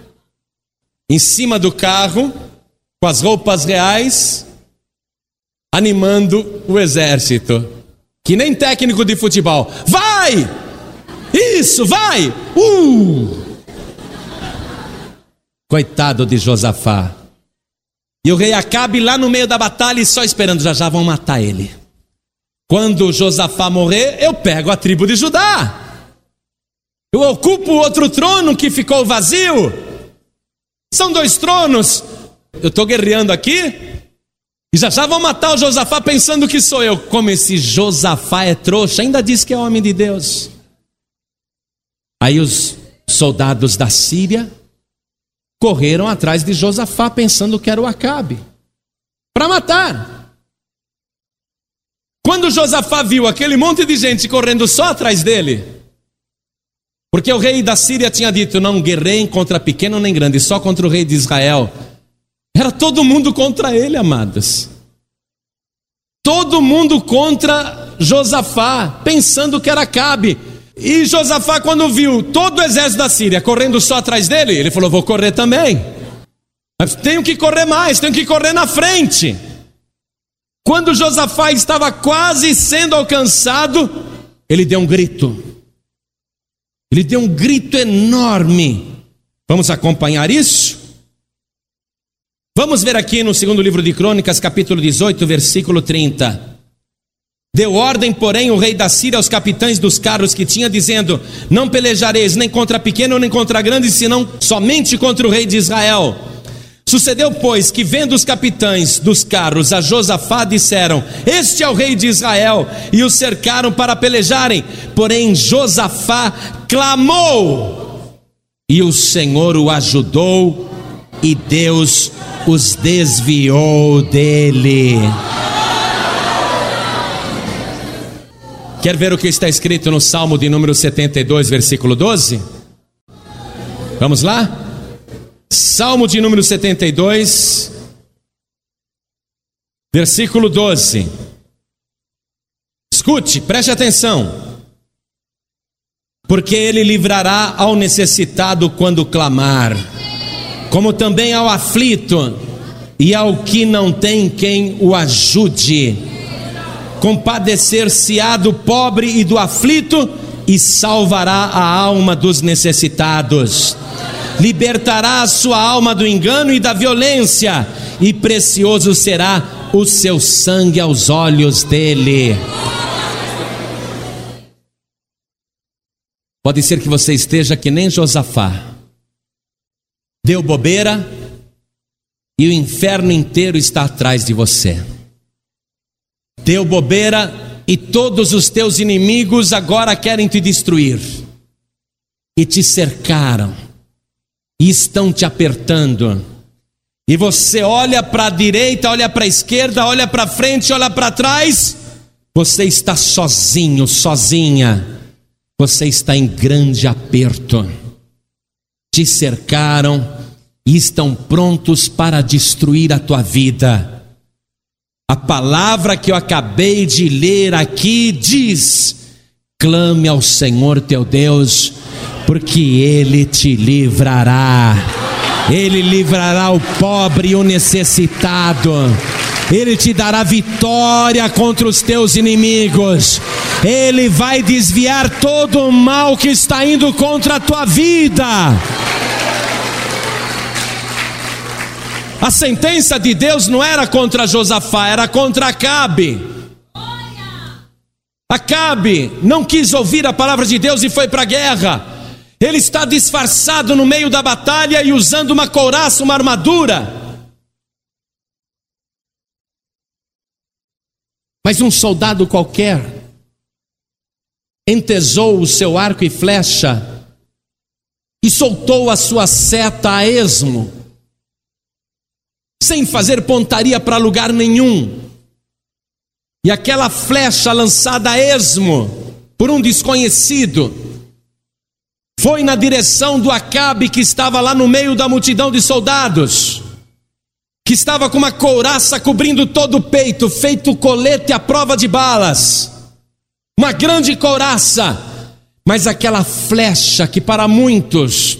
em cima do carro, com as roupas reais, animando o exército. Que nem técnico de futebol. Vai! Isso, vai! Uh! Coitado de Josafá. E o rei Acabe lá no meio da batalha e só esperando, já já vão matar ele. Quando Josafá morrer, eu pego a tribo de Judá. Eu ocupo outro trono que ficou vazio. São dois tronos. Eu estou guerreando aqui. E já já vão matar o Josafá pensando que sou eu. Como esse Josafá é trouxa, ainda diz que é homem de Deus. Aí os soldados da Síria correram atrás de Josafá pensando que era o Acabe para matar. Quando Josafá viu aquele monte de gente correndo só atrás dele, porque o rei da Síria tinha dito: não guerreiem contra pequeno nem grande, só contra o rei de Israel. Era todo mundo contra ele, amados. Todo mundo contra Josafá, pensando que era Acabe. E Josafá, quando viu todo o exército da Síria correndo só atrás dele, ele falou: Vou correr também. Mas tenho que correr mais, tenho que correr na frente. Quando Josafá estava quase sendo alcançado, ele deu um grito. Ele deu um grito enorme. Vamos acompanhar isso? Vamos ver aqui no segundo livro de Crônicas, capítulo 18, versículo 30. Deu ordem, porém, o rei da Síria aos capitães dos carros que tinha, dizendo: Não pelejareis nem contra pequeno nem contra grande, senão somente contra o rei de Israel. Sucedeu, pois, que vendo os capitães dos carros a Josafá, disseram: Este é o rei de Israel, e o cercaram para pelejarem. Porém, Josafá clamou, e o Senhor o ajudou, e Deus os desviou dele. Quer ver o que está escrito no Salmo de número 72, versículo 12? Vamos lá? Salmo de número 72, versículo 12. Escute, preste atenção. Porque ele livrará ao necessitado quando clamar, como também ao aflito e ao que não tem quem o ajude compadecer-se-á do pobre e do aflito e salvará a alma dos necessitados. Libertará a sua alma do engano e da violência, e precioso será o seu sangue aos olhos dele. Pode ser que você esteja que nem Josafá, deu bobeira e o inferno inteiro está atrás de você deu bobeira e todos os teus inimigos agora querem te destruir. E te cercaram, e estão te apertando. E você olha para a direita, olha para a esquerda, olha para frente, olha para trás, Você está sozinho, sozinha. Você está em grande aperto. Te cercaram e estão prontos para destruir a tua vida. A palavra que eu acabei de ler aqui diz: clame ao Senhor teu Deus, porque Ele te livrará. Ele livrará o pobre e o necessitado. Ele te dará vitória contra os teus inimigos. Ele vai desviar todo o mal que está indo contra a tua vida. A sentença de Deus não era contra Josafá, era contra Acabe. Acabe não quis ouvir a palavra de Deus e foi para a guerra. Ele está disfarçado no meio da batalha e usando uma couraça, uma armadura. Mas um soldado qualquer entesou o seu arco e flecha e soltou a sua seta a esmo, sem fazer pontaria para lugar nenhum. E aquela flecha lançada a esmo por um desconhecido foi na direção do Acabe que estava lá no meio da multidão de soldados que estava com uma couraça cobrindo todo o peito, feito colete à prova de balas, uma grande couraça, mas aquela flecha que para muitos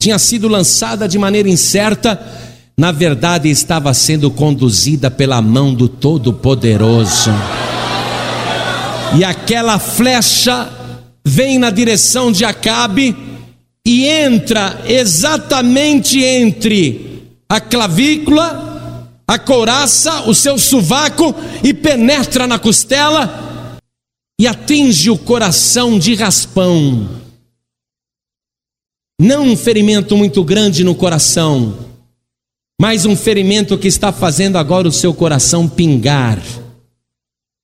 tinha sido lançada de maneira incerta, na verdade estava sendo conduzida pela mão do Todo-Poderoso. E aquela flecha vem na direção de Acabe e entra exatamente entre a clavícula, a couraça, o seu sovaco e penetra na costela e atinge o coração de raspão. Não um ferimento muito grande no coração, mas um ferimento que está fazendo agora o seu coração pingar.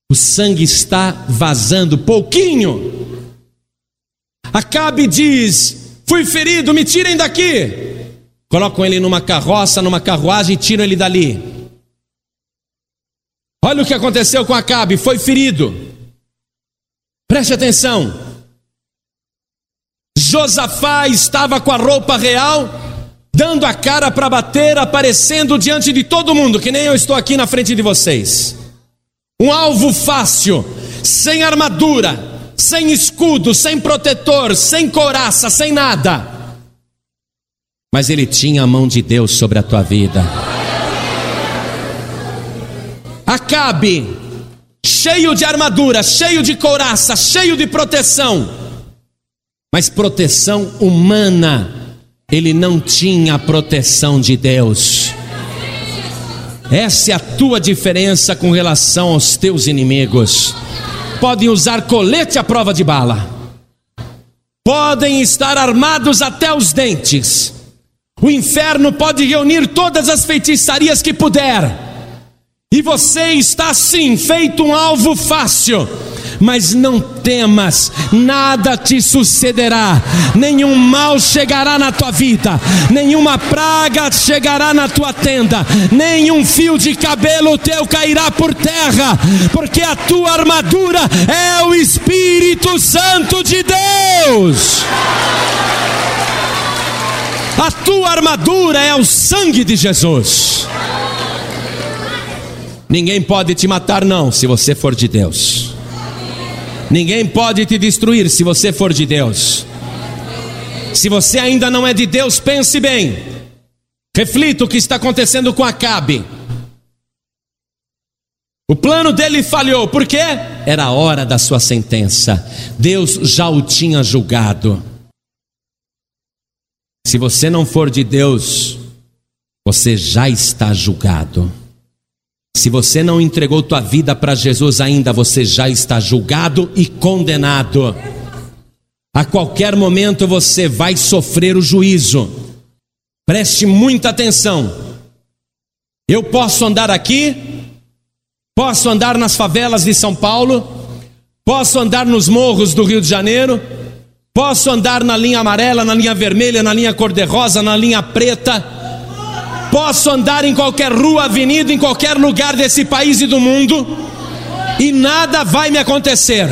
O sangue está vazando pouquinho. Acabe diz: Fui ferido, me tirem daqui colocam ele numa carroça, numa carruagem e tiram ele dali. Olha o que aconteceu com Acabe, foi ferido. Preste atenção. Josafá estava com a roupa real, dando a cara para bater, aparecendo diante de todo mundo, que nem eu estou aqui na frente de vocês. Um alvo fácil, sem armadura, sem escudo, sem protetor, sem coraça, sem nada mas ele tinha a mão de Deus sobre a tua vida. Acabe, cheio de armadura, cheio de couraça, cheio de proteção, mas proteção humana, ele não tinha a proteção de Deus. Essa é a tua diferença com relação aos teus inimigos. Podem usar colete à prova de bala, podem estar armados até os dentes o inferno pode reunir todas as feitiçarias que puder. E você está sim feito um alvo fácil. Mas não temas, nada te sucederá, nenhum mal chegará na tua vida, nenhuma praga chegará na tua tenda, nenhum fio de cabelo teu cairá por terra, porque a tua armadura é o Espírito Santo de Deus. A tua armadura é o sangue de Jesus. Ninguém pode te matar, não, se você for de Deus. Ninguém pode te destruir se você for de Deus. Se você ainda não é de Deus, pense bem. Reflita o que está acontecendo com Acabe. O plano dele falhou, por quê? Era a hora da sua sentença. Deus já o tinha julgado. Se você não for de Deus, você já está julgado. Se você não entregou tua vida para Jesus ainda, você já está julgado e condenado. A qualquer momento você vai sofrer o juízo. Preste muita atenção. Eu posso andar aqui, posso andar nas favelas de São Paulo, posso andar nos morros do Rio de Janeiro, Posso andar na linha amarela, na linha vermelha, na linha cor-de-rosa, na linha preta. Posso andar em qualquer rua, avenida, em qualquer lugar desse país e do mundo. e nada vai me acontecer,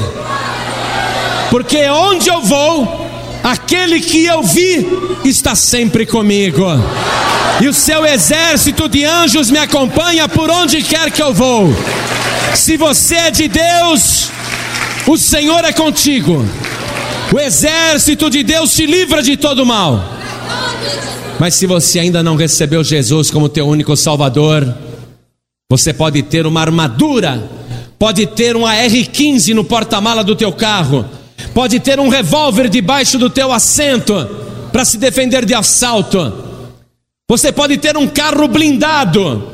porque onde eu vou, aquele que eu vi está sempre comigo, e o seu exército de anjos me acompanha por onde quer que eu vou. Se você é de Deus, o Senhor é contigo. O exército de Deus te livra de todo mal. Mas se você ainda não recebeu Jesus como teu único Salvador, você pode ter uma armadura, pode ter um AR-15 no porta-mala do teu carro, pode ter um revólver debaixo do teu assento para se defender de assalto. Você pode ter um carro blindado.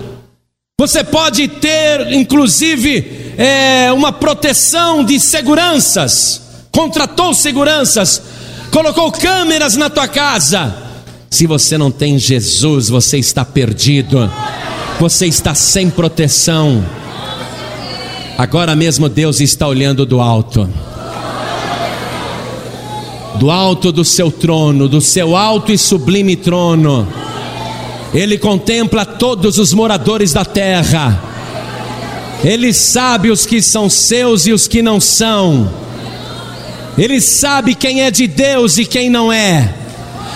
Você pode ter, inclusive, é, uma proteção de seguranças. Contratou seguranças, colocou câmeras na tua casa. Se você não tem Jesus, você está perdido. Você está sem proteção. Agora mesmo Deus está olhando do alto. Do alto do seu trono, do seu alto e sublime trono. Ele contempla todos os moradores da terra. Ele sabe os que são seus e os que não são. Ele sabe quem é de Deus e quem não é.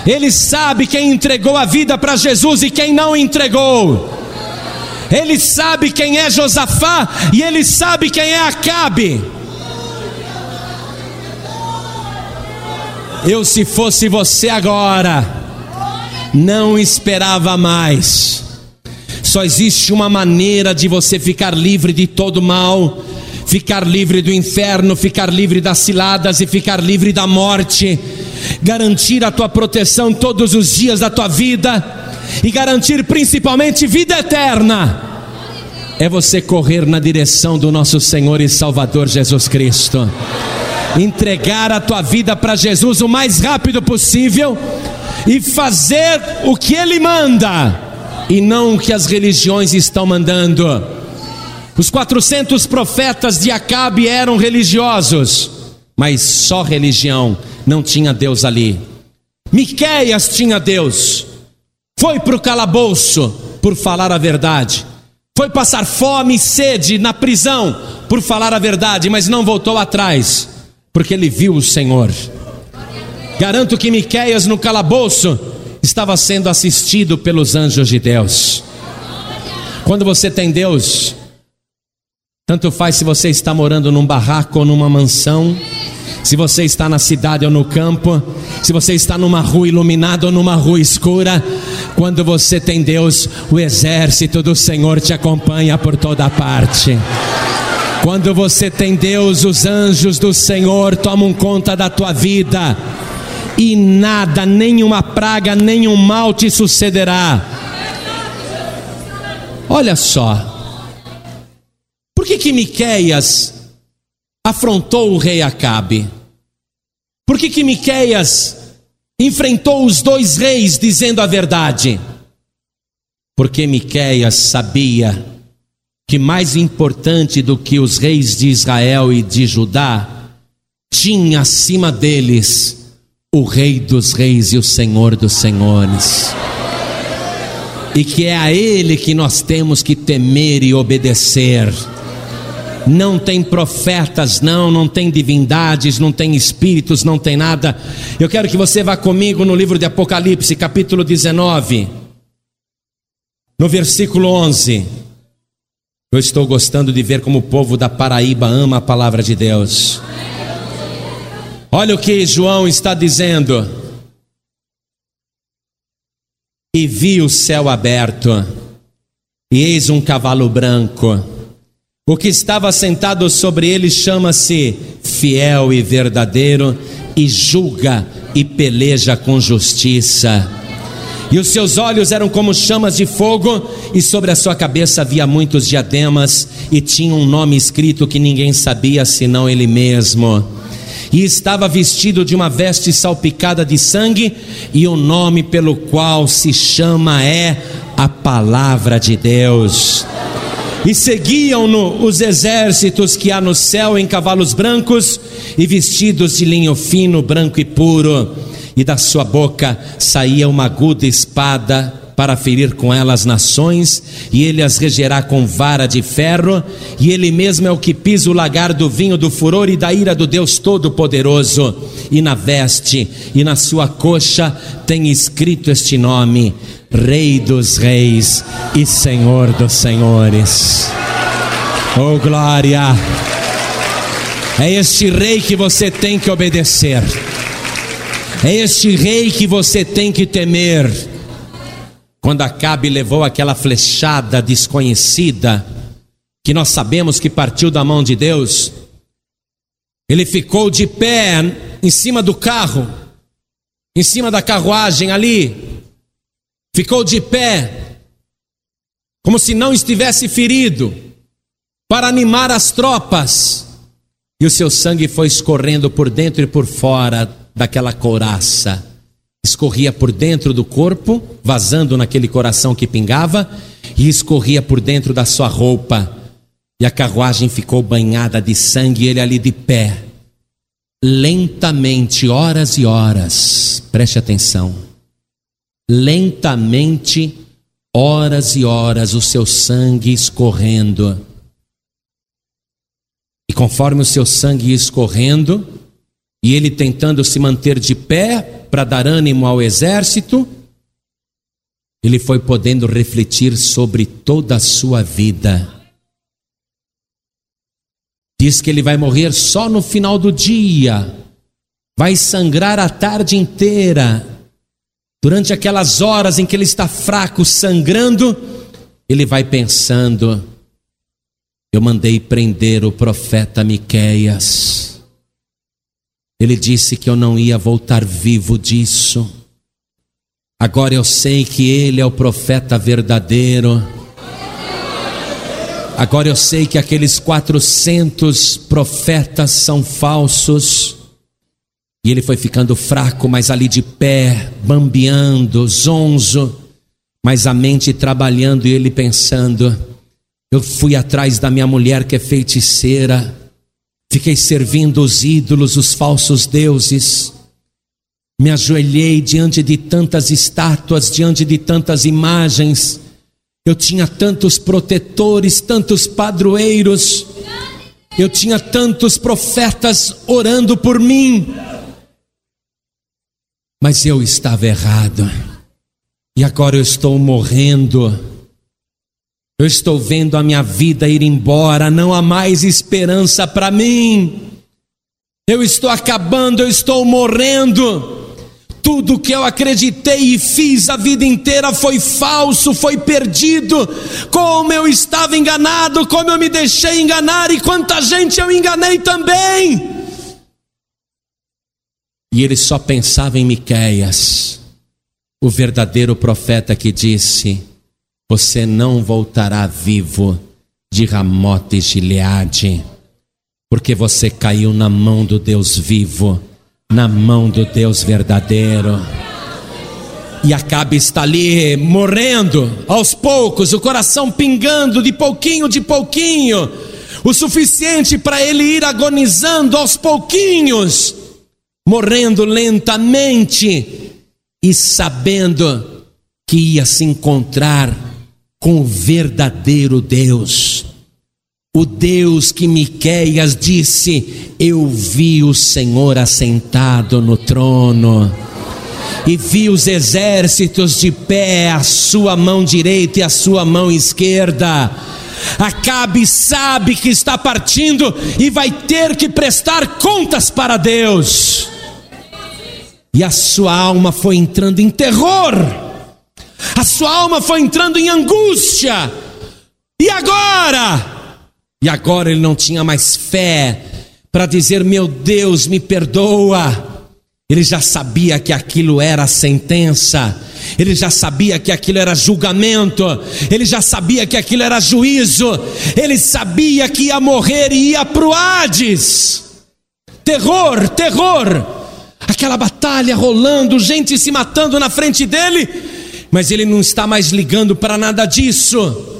Ele sabe quem entregou a vida para Jesus e quem não entregou. Ele sabe quem é Josafá e ele sabe quem é Acabe. Eu, se fosse você agora, não esperava mais. Só existe uma maneira de você ficar livre de todo mal, ficar livre do inferno, ficar livre das ciladas e ficar livre da morte. Garantir a tua proteção todos os dias da tua vida e garantir principalmente vida eterna. É você correr na direção do nosso Senhor e Salvador Jesus Cristo. Entregar a tua vida para Jesus o mais rápido possível e fazer o que Ele manda e não o que as religiões estão mandando. Os 400 profetas de Acabe eram religiosos, mas só religião, não tinha Deus ali. Miqueias tinha Deus. Foi para o calabouço por falar a verdade. Foi passar fome e sede na prisão por falar a verdade, mas não voltou atrás, porque ele viu o Senhor. Garanto que Miqueias no calabouço estava sendo assistido pelos anjos de Deus. Quando você tem Deus, tanto faz se você está morando num barraco ou numa mansão, se você está na cidade ou no campo, se você está numa rua iluminada ou numa rua escura, quando você tem Deus, o exército do Senhor te acompanha por toda parte. Quando você tem Deus, os anjos do Senhor tomam conta da tua vida, e nada, nenhuma praga, nenhum mal te sucederá. Olha só, por que que Miqueias afrontou o rei Acabe? Por que que Miqueias enfrentou os dois reis dizendo a verdade? Porque Miqueias sabia que mais importante do que os reis de Israel e de Judá, tinha acima deles o Rei dos Reis e o Senhor dos Senhores. E que é a Ele que nós temos que temer e obedecer não tem profetas, não, não tem divindades, não tem espíritos, não tem nada. Eu quero que você vá comigo no livro de Apocalipse, capítulo 19, no versículo 11. Eu estou gostando de ver como o povo da Paraíba ama a palavra de Deus. Olha o que João está dizendo. E vi o céu aberto, e eis um cavalo branco o que estava sentado sobre ele chama-se fiel e verdadeiro, e julga e peleja com justiça. E os seus olhos eram como chamas de fogo, e sobre a sua cabeça havia muitos diademas, e tinha um nome escrito que ninguém sabia senão ele mesmo. E estava vestido de uma veste salpicada de sangue, e o nome pelo qual se chama é a Palavra de Deus e seguiam-no os exércitos que há no céu em cavalos brancos e vestidos de linho fino, branco e puro, e da sua boca saía uma aguda espada para ferir com ela as nações, e ele as regerá com vara de ferro, e ele mesmo é o que pisa o lagar do vinho do furor e da ira do Deus Todo-Poderoso. E na veste e na sua coxa tem escrito este nome: Rei dos Reis e Senhor dos Senhores. Oh glória! É este rei que você tem que obedecer. É este rei que você tem que temer. Quando Acabe levou aquela flechada desconhecida, que nós sabemos que partiu da mão de Deus, ele ficou de pé em cima do carro, em cima da carruagem ali, ficou de pé, como se não estivesse ferido, para animar as tropas, e o seu sangue foi escorrendo por dentro e por fora daquela couraça escorria por dentro do corpo, vazando naquele coração que pingava, e escorria por dentro da sua roupa. E a carruagem ficou banhada de sangue, e ele ali de pé, lentamente, horas e horas, preste atenção, lentamente, horas e horas, o seu sangue escorrendo. E conforme o seu sangue ia escorrendo, e ele tentando se manter de pé, para dar ânimo ao exército, ele foi podendo refletir sobre toda a sua vida. Diz que ele vai morrer só no final do dia, vai sangrar a tarde inteira. Durante aquelas horas em que ele está fraco, sangrando, ele vai pensando: eu mandei prender o profeta Miqueias. Ele disse que eu não ia voltar vivo disso. Agora eu sei que ele é o profeta verdadeiro. Agora eu sei que aqueles 400 profetas são falsos. E ele foi ficando fraco, mas ali de pé, bambeando, zonzo, mas a mente trabalhando e ele pensando: eu fui atrás da minha mulher que é feiticeira Fiquei servindo os ídolos, os falsos deuses. Me ajoelhei diante de tantas estátuas, diante de tantas imagens. Eu tinha tantos protetores, tantos padroeiros. Eu tinha tantos profetas orando por mim. Mas eu estava errado. E agora eu estou morrendo eu estou vendo a minha vida ir embora, não há mais esperança para mim. Eu estou acabando, eu estou morrendo. Tudo que eu acreditei e fiz a vida inteira foi falso, foi perdido. Como eu estava enganado, como eu me deixei enganar e quanta gente eu enganei também. E ele só pensava em Miqueias, o verdadeiro profeta que disse: você não voltará vivo de Ramote Gileade, porque você caiu na mão do Deus vivo, na mão do Deus verdadeiro. E Acabe está ali morrendo aos poucos, o coração pingando de pouquinho de pouquinho, o suficiente para ele ir agonizando aos pouquinhos, morrendo lentamente e sabendo que ia se encontrar com o verdadeiro Deus. O Deus que Miqueias disse: Eu vi o Senhor assentado no trono e vi os exércitos de pé, a sua mão direita e a sua mão esquerda. Acabe sabe que está partindo e vai ter que prestar contas para Deus. E a sua alma foi entrando em terror a sua alma foi entrando em angústia. E agora? E agora ele não tinha mais fé para dizer: Meu Deus, me perdoa. Ele já sabia que aquilo era sentença, ele já sabia que aquilo era julgamento, ele já sabia que aquilo era juízo, ele sabia que ia morrer e ia para o Hades. Terror, terror, aquela batalha rolando, gente se matando na frente dele, mas ele não está mais ligando para nada disso.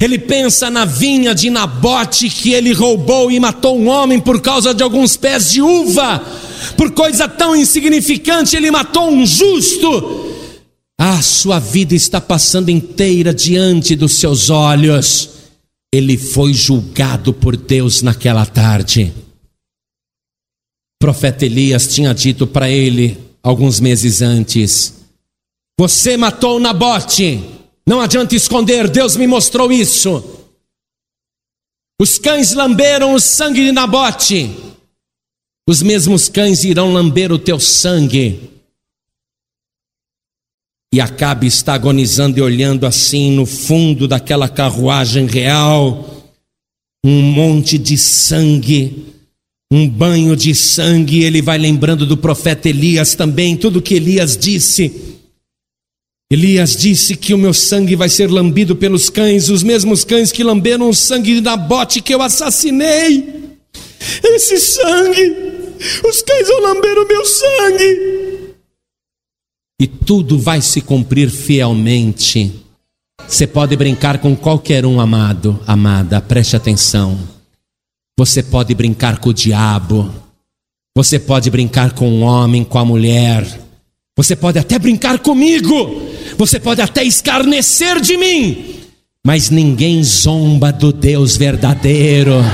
Ele pensa na vinha de Nabote que ele roubou e matou um homem por causa de alguns pés de uva, por coisa tão insignificante, ele matou um justo. A sua vida está passando inteira diante dos seus olhos. Ele foi julgado por Deus naquela tarde. O profeta Elias tinha dito para ele alguns meses antes: Você matou Nabote. Não adianta esconder, Deus me mostrou isso. Os cães lamberam o sangue de Nabote. Os mesmos cães irão lamber o teu sangue. E Acabe está agonizando e olhando assim no fundo daquela carruagem real, um monte de sangue, um banho de sangue. Ele vai lembrando do profeta Elias também, tudo que Elias disse. Elias disse que o meu sangue vai ser lambido pelos cães, os mesmos cães que lamberam o sangue de Nabote que eu assassinei. Esse sangue, os cães vão lamber o meu sangue e tudo vai se cumprir fielmente. Você pode brincar com qualquer um, amado, amada, preste atenção. Você pode brincar com o diabo, você pode brincar com o homem, com a mulher, você pode até brincar comigo, você pode até escarnecer de mim, mas ninguém zomba do Deus verdadeiro.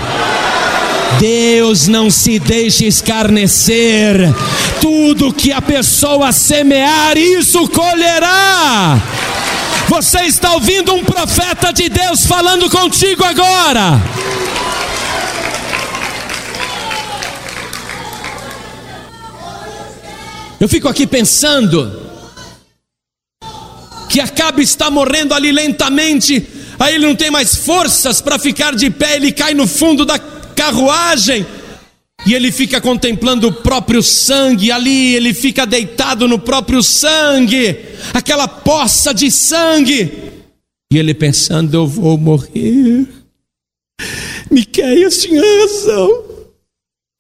Deus não se deixa escarnecer. Tudo que a pessoa semear, isso colherá. Você está ouvindo um profeta de Deus falando contigo agora. Eu fico aqui pensando que Acabe está morrendo ali lentamente, aí ele não tem mais forças para ficar de pé, ele cai no fundo da carruagem. E ele fica contemplando o próprio sangue, ali ele fica deitado no próprio sangue, aquela poça de sangue. E ele pensando: eu vou morrer. Miqueias tinha razão.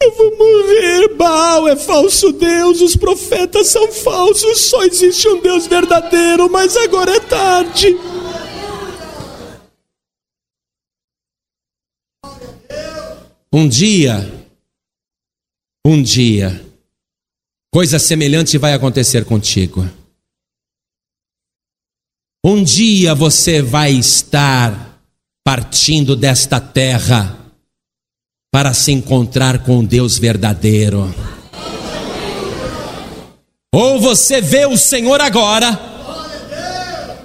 Eu vou morrer. Baal é falso Deus, os profetas são falsos, só existe um Deus verdadeiro, mas agora é tarde. Um dia, um dia, coisa semelhante vai acontecer contigo. Um dia você vai estar partindo desta terra para se encontrar com Deus verdadeiro. Ou você vê o Senhor agora,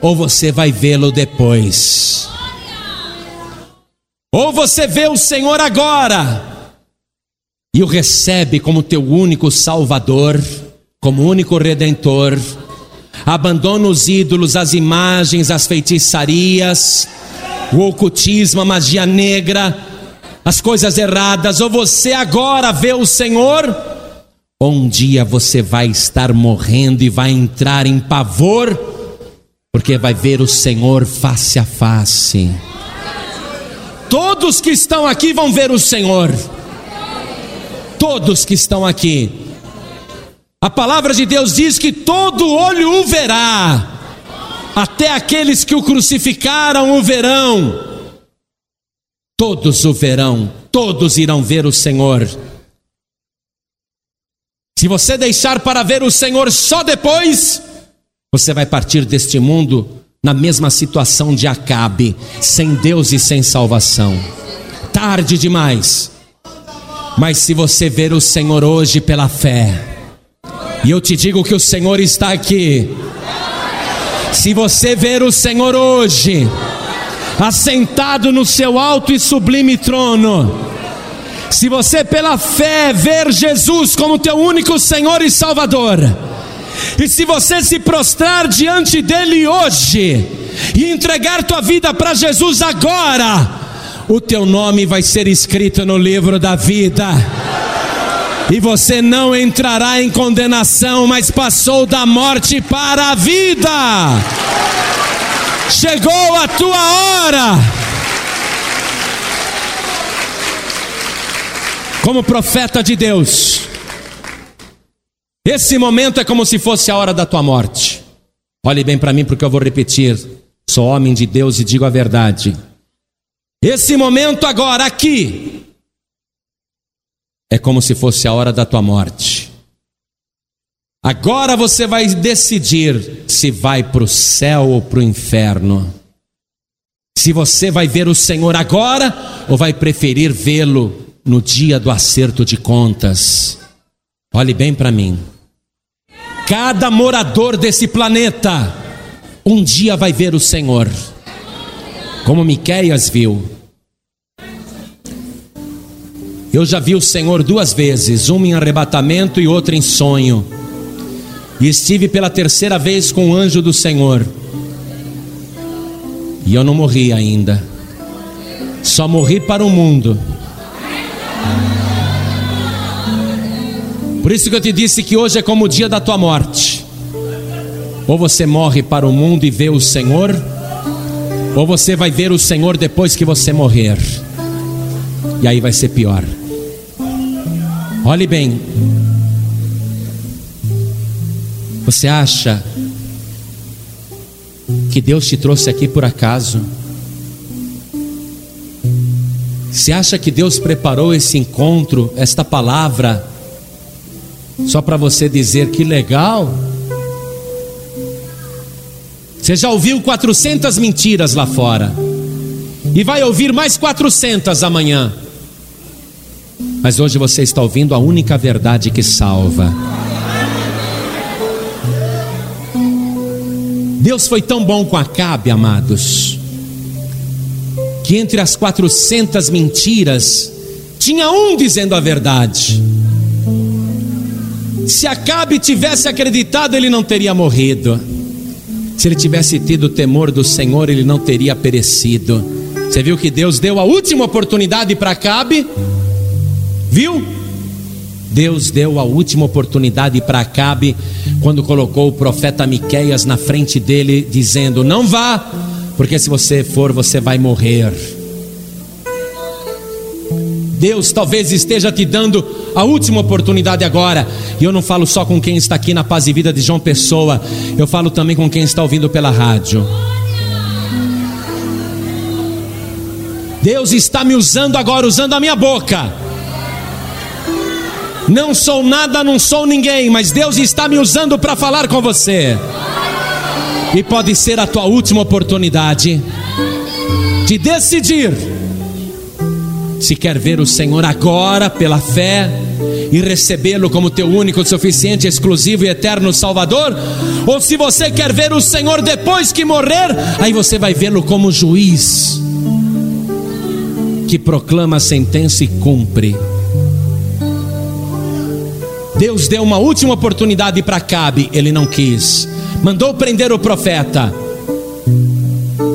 ou você vai vê-lo depois. Ou você vê o Senhor agora e o recebe como teu único Salvador, como único Redentor, abandona os ídolos, as imagens, as feitiçarias, o ocultismo, a magia negra, as coisas erradas, ou você agora vê o Senhor, um dia você vai estar morrendo e vai entrar em pavor, porque vai ver o Senhor face a face. Todos que estão aqui vão ver o Senhor. Todos que estão aqui. A palavra de Deus diz que todo olho o verá, até aqueles que o crucificaram o verão. Todos o verão, todos irão ver o Senhor. Se você deixar para ver o Senhor só depois, você vai partir deste mundo na mesma situação de Acabe, sem Deus e sem salvação. Tarde demais. Mas se você ver o Senhor hoje pela fé, e eu te digo que o Senhor está aqui. Se você ver o Senhor hoje, assentado no seu alto e sublime trono, se você pela fé ver Jesus como teu único Senhor e Salvador, e se você se prostrar diante dele hoje e entregar tua vida para Jesus agora, o teu nome vai ser escrito no livro da vida. E você não entrará em condenação, mas passou da morte para a vida. Chegou a tua hora. Como profeta de Deus, esse momento é como se fosse a hora da tua morte. Olhe bem para mim, porque eu vou repetir. Sou homem de Deus e digo a verdade. Esse momento agora, aqui, é como se fosse a hora da tua morte. Agora você vai decidir se vai para o céu ou para o inferno. Se você vai ver o Senhor agora ou vai preferir vê-lo no dia do acerto de contas. Olhe bem para mim. Cada morador desse planeta um dia vai ver o Senhor, como Miqueias viu. Eu já vi o Senhor duas vezes, uma em arrebatamento e outra em sonho. E estive pela terceira vez com o anjo do Senhor. E eu não morri ainda. Só morri para o mundo. Por isso que eu te disse que hoje é como o dia da tua morte. Ou você morre para o mundo e vê o Senhor, ou você vai ver o Senhor depois que você morrer. E aí vai ser pior. Olhe bem. Você acha que Deus te trouxe aqui por acaso? Você acha que Deus preparou esse encontro, esta palavra, só para você dizer que legal? Você já ouviu 400 mentiras lá fora, e vai ouvir mais 400 amanhã, mas hoje você está ouvindo a única verdade que salva. Deus foi tão bom com Acabe, amados, que entre as 400 mentiras, tinha um dizendo a verdade. Se Acabe tivesse acreditado, ele não teria morrido. Se ele tivesse tido temor do Senhor, ele não teria perecido. Você viu que Deus deu a última oportunidade para Acabe? Viu? Deus deu a última oportunidade para Acabe quando colocou o profeta Miqueias na frente dele, dizendo: Não vá, porque se você for, você vai morrer. Deus talvez esteja te dando a última oportunidade agora. E eu não falo só com quem está aqui na Paz e Vida de João Pessoa, eu falo também com quem está ouvindo pela rádio. Deus está me usando agora, usando a minha boca. Não sou nada, não sou ninguém, mas Deus está me usando para falar com você. E pode ser a tua última oportunidade de decidir se quer ver o Senhor agora pela fé e recebê-lo como teu único, suficiente, exclusivo e eterno Salvador, ou se você quer ver o Senhor depois que morrer, aí você vai vê-lo como juiz que proclama a sentença e cumpre. Deus deu uma última oportunidade para Cabe, ele não quis. Mandou prender o profeta.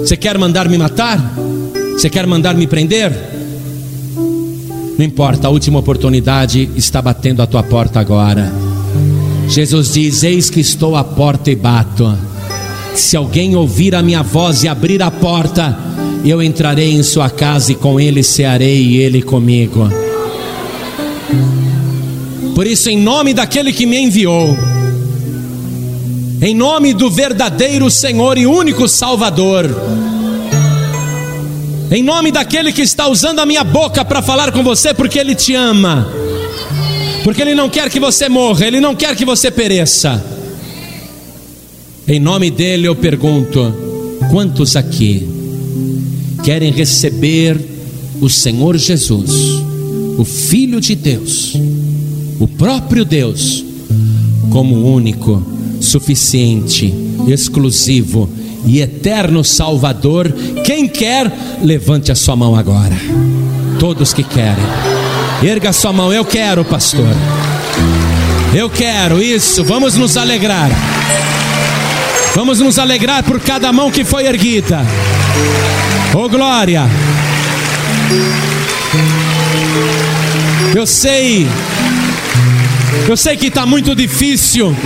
Você quer mandar me matar? Você quer mandar me prender? Não importa, a última oportunidade está batendo a tua porta agora. Jesus diz: Eis que estou à porta e bato. Se alguém ouvir a minha voz e abrir a porta, eu entrarei em sua casa e com ele cearei e ele comigo. Por isso, em nome daquele que me enviou, em nome do verdadeiro Senhor e único Salvador, em nome daquele que está usando a minha boca para falar com você, porque Ele te ama, porque Ele não quer que você morra, Ele não quer que você pereça. Em nome dele eu pergunto: quantos aqui querem receber o Senhor Jesus, o Filho de Deus, o próprio Deus, como único, suficiente, exclusivo e eterno Salvador. Quem quer, levante a sua mão agora. Todos que querem, erga a sua mão. Eu quero, pastor. Eu quero isso. Vamos nos alegrar. Vamos nos alegrar por cada mão que foi erguida. Oh glória! Eu sei, eu sei que está muito difícil,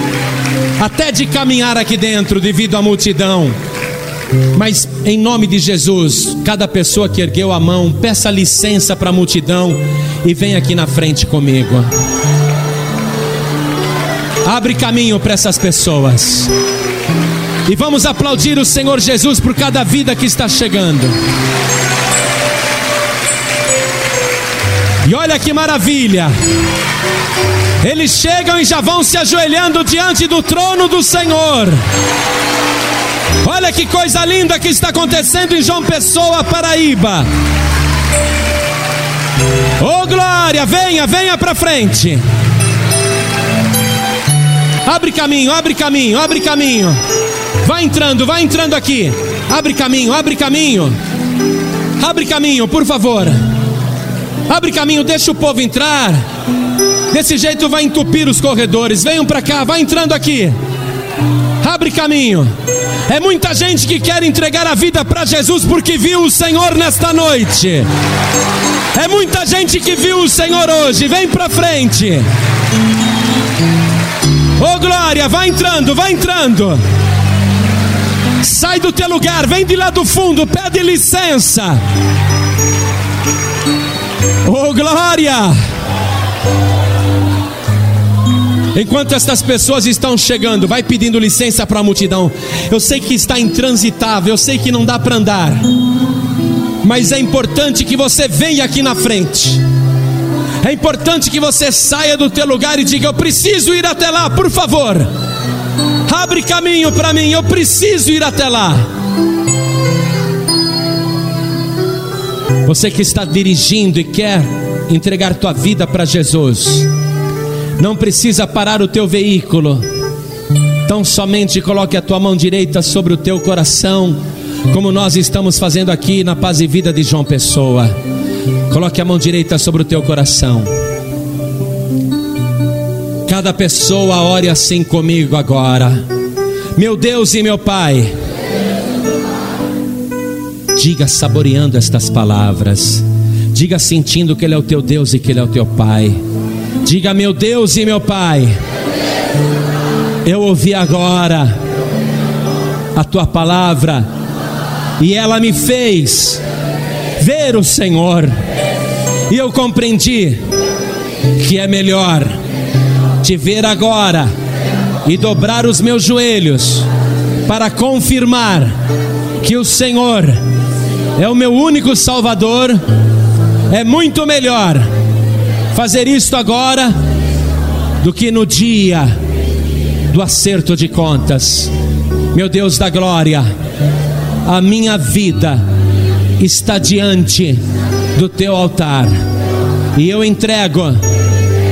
até de caminhar aqui dentro devido à multidão. Mas em nome de Jesus, cada pessoa que ergueu a mão, peça licença para a multidão e vem aqui na frente comigo. Abre caminho para essas pessoas. E vamos aplaudir o Senhor Jesus por cada vida que está chegando. E olha que maravilha! Eles chegam e já vão se ajoelhando diante do trono do Senhor. Olha que coisa linda que está acontecendo em João Pessoa, Paraíba. Oh glória, venha, venha para frente. Abre caminho, abre caminho, abre caminho. Vai entrando, vai entrando aqui. Abre caminho, abre caminho. Abre caminho, por favor. Abre caminho, deixa o povo entrar. Desse jeito vai entupir os corredores. Venham para cá, vai entrando aqui. Abre caminho. É muita gente que quer entregar a vida para Jesus porque viu o Senhor nesta noite. É muita gente que viu o Senhor hoje. Vem para frente. Oh glória, vai entrando, vai entrando. Sai do teu lugar, vem de lá do fundo, pede licença. Glória! Enquanto estas pessoas estão chegando, vai pedindo licença para a multidão. Eu sei que está intransitável, eu sei que não dá para andar, mas é importante que você venha aqui na frente. É importante que você saia do teu lugar e diga: Eu preciso ir até lá, por favor. Abre caminho para mim, eu preciso ir até lá. Você que está dirigindo e quer entregar tua vida para Jesus, não precisa parar o teu veículo. Tão somente coloque a tua mão direita sobre o teu coração, como nós estamos fazendo aqui na Paz e Vida de João Pessoa. Coloque a mão direita sobre o teu coração. Cada pessoa ore assim comigo agora. Meu Deus e meu Pai. Diga saboreando estas palavras. Diga sentindo que Ele é o teu Deus e que Ele é o teu Pai. Diga, meu Deus e meu Pai. Eu ouvi agora a tua palavra e ela me fez ver o Senhor. E eu compreendi que é melhor te ver agora e dobrar os meus joelhos para confirmar que o Senhor é o meu único Salvador. É muito melhor fazer isto agora do que no dia do acerto de contas. Meu Deus da glória, a minha vida está diante do teu altar e eu entrego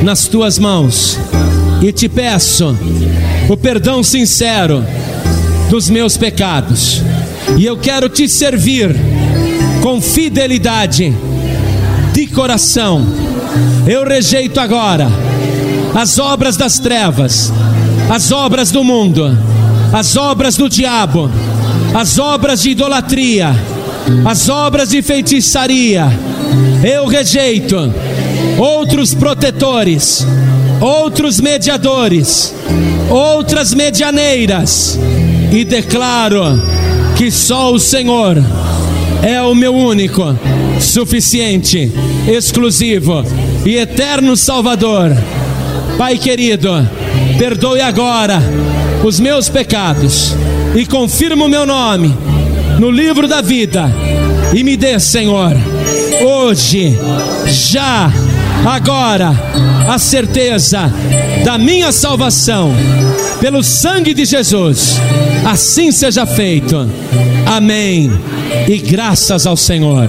nas tuas mãos e te peço o perdão sincero dos meus pecados. E eu quero te servir com fidelidade de coração. Eu rejeito agora as obras das trevas, as obras do mundo, as obras do diabo, as obras de idolatria, as obras de feitiçaria. Eu rejeito outros protetores, outros mediadores, outras medianeiras, e declaro que só o Senhor é o meu único, suficiente, exclusivo e eterno Salvador. Pai querido, perdoe agora os meus pecados e confirma o meu nome no livro da vida e me dê, Senhor, hoje, já agora a certeza da minha salvação pelo sangue de Jesus. Assim seja feito. Amém. E graças ao Senhor.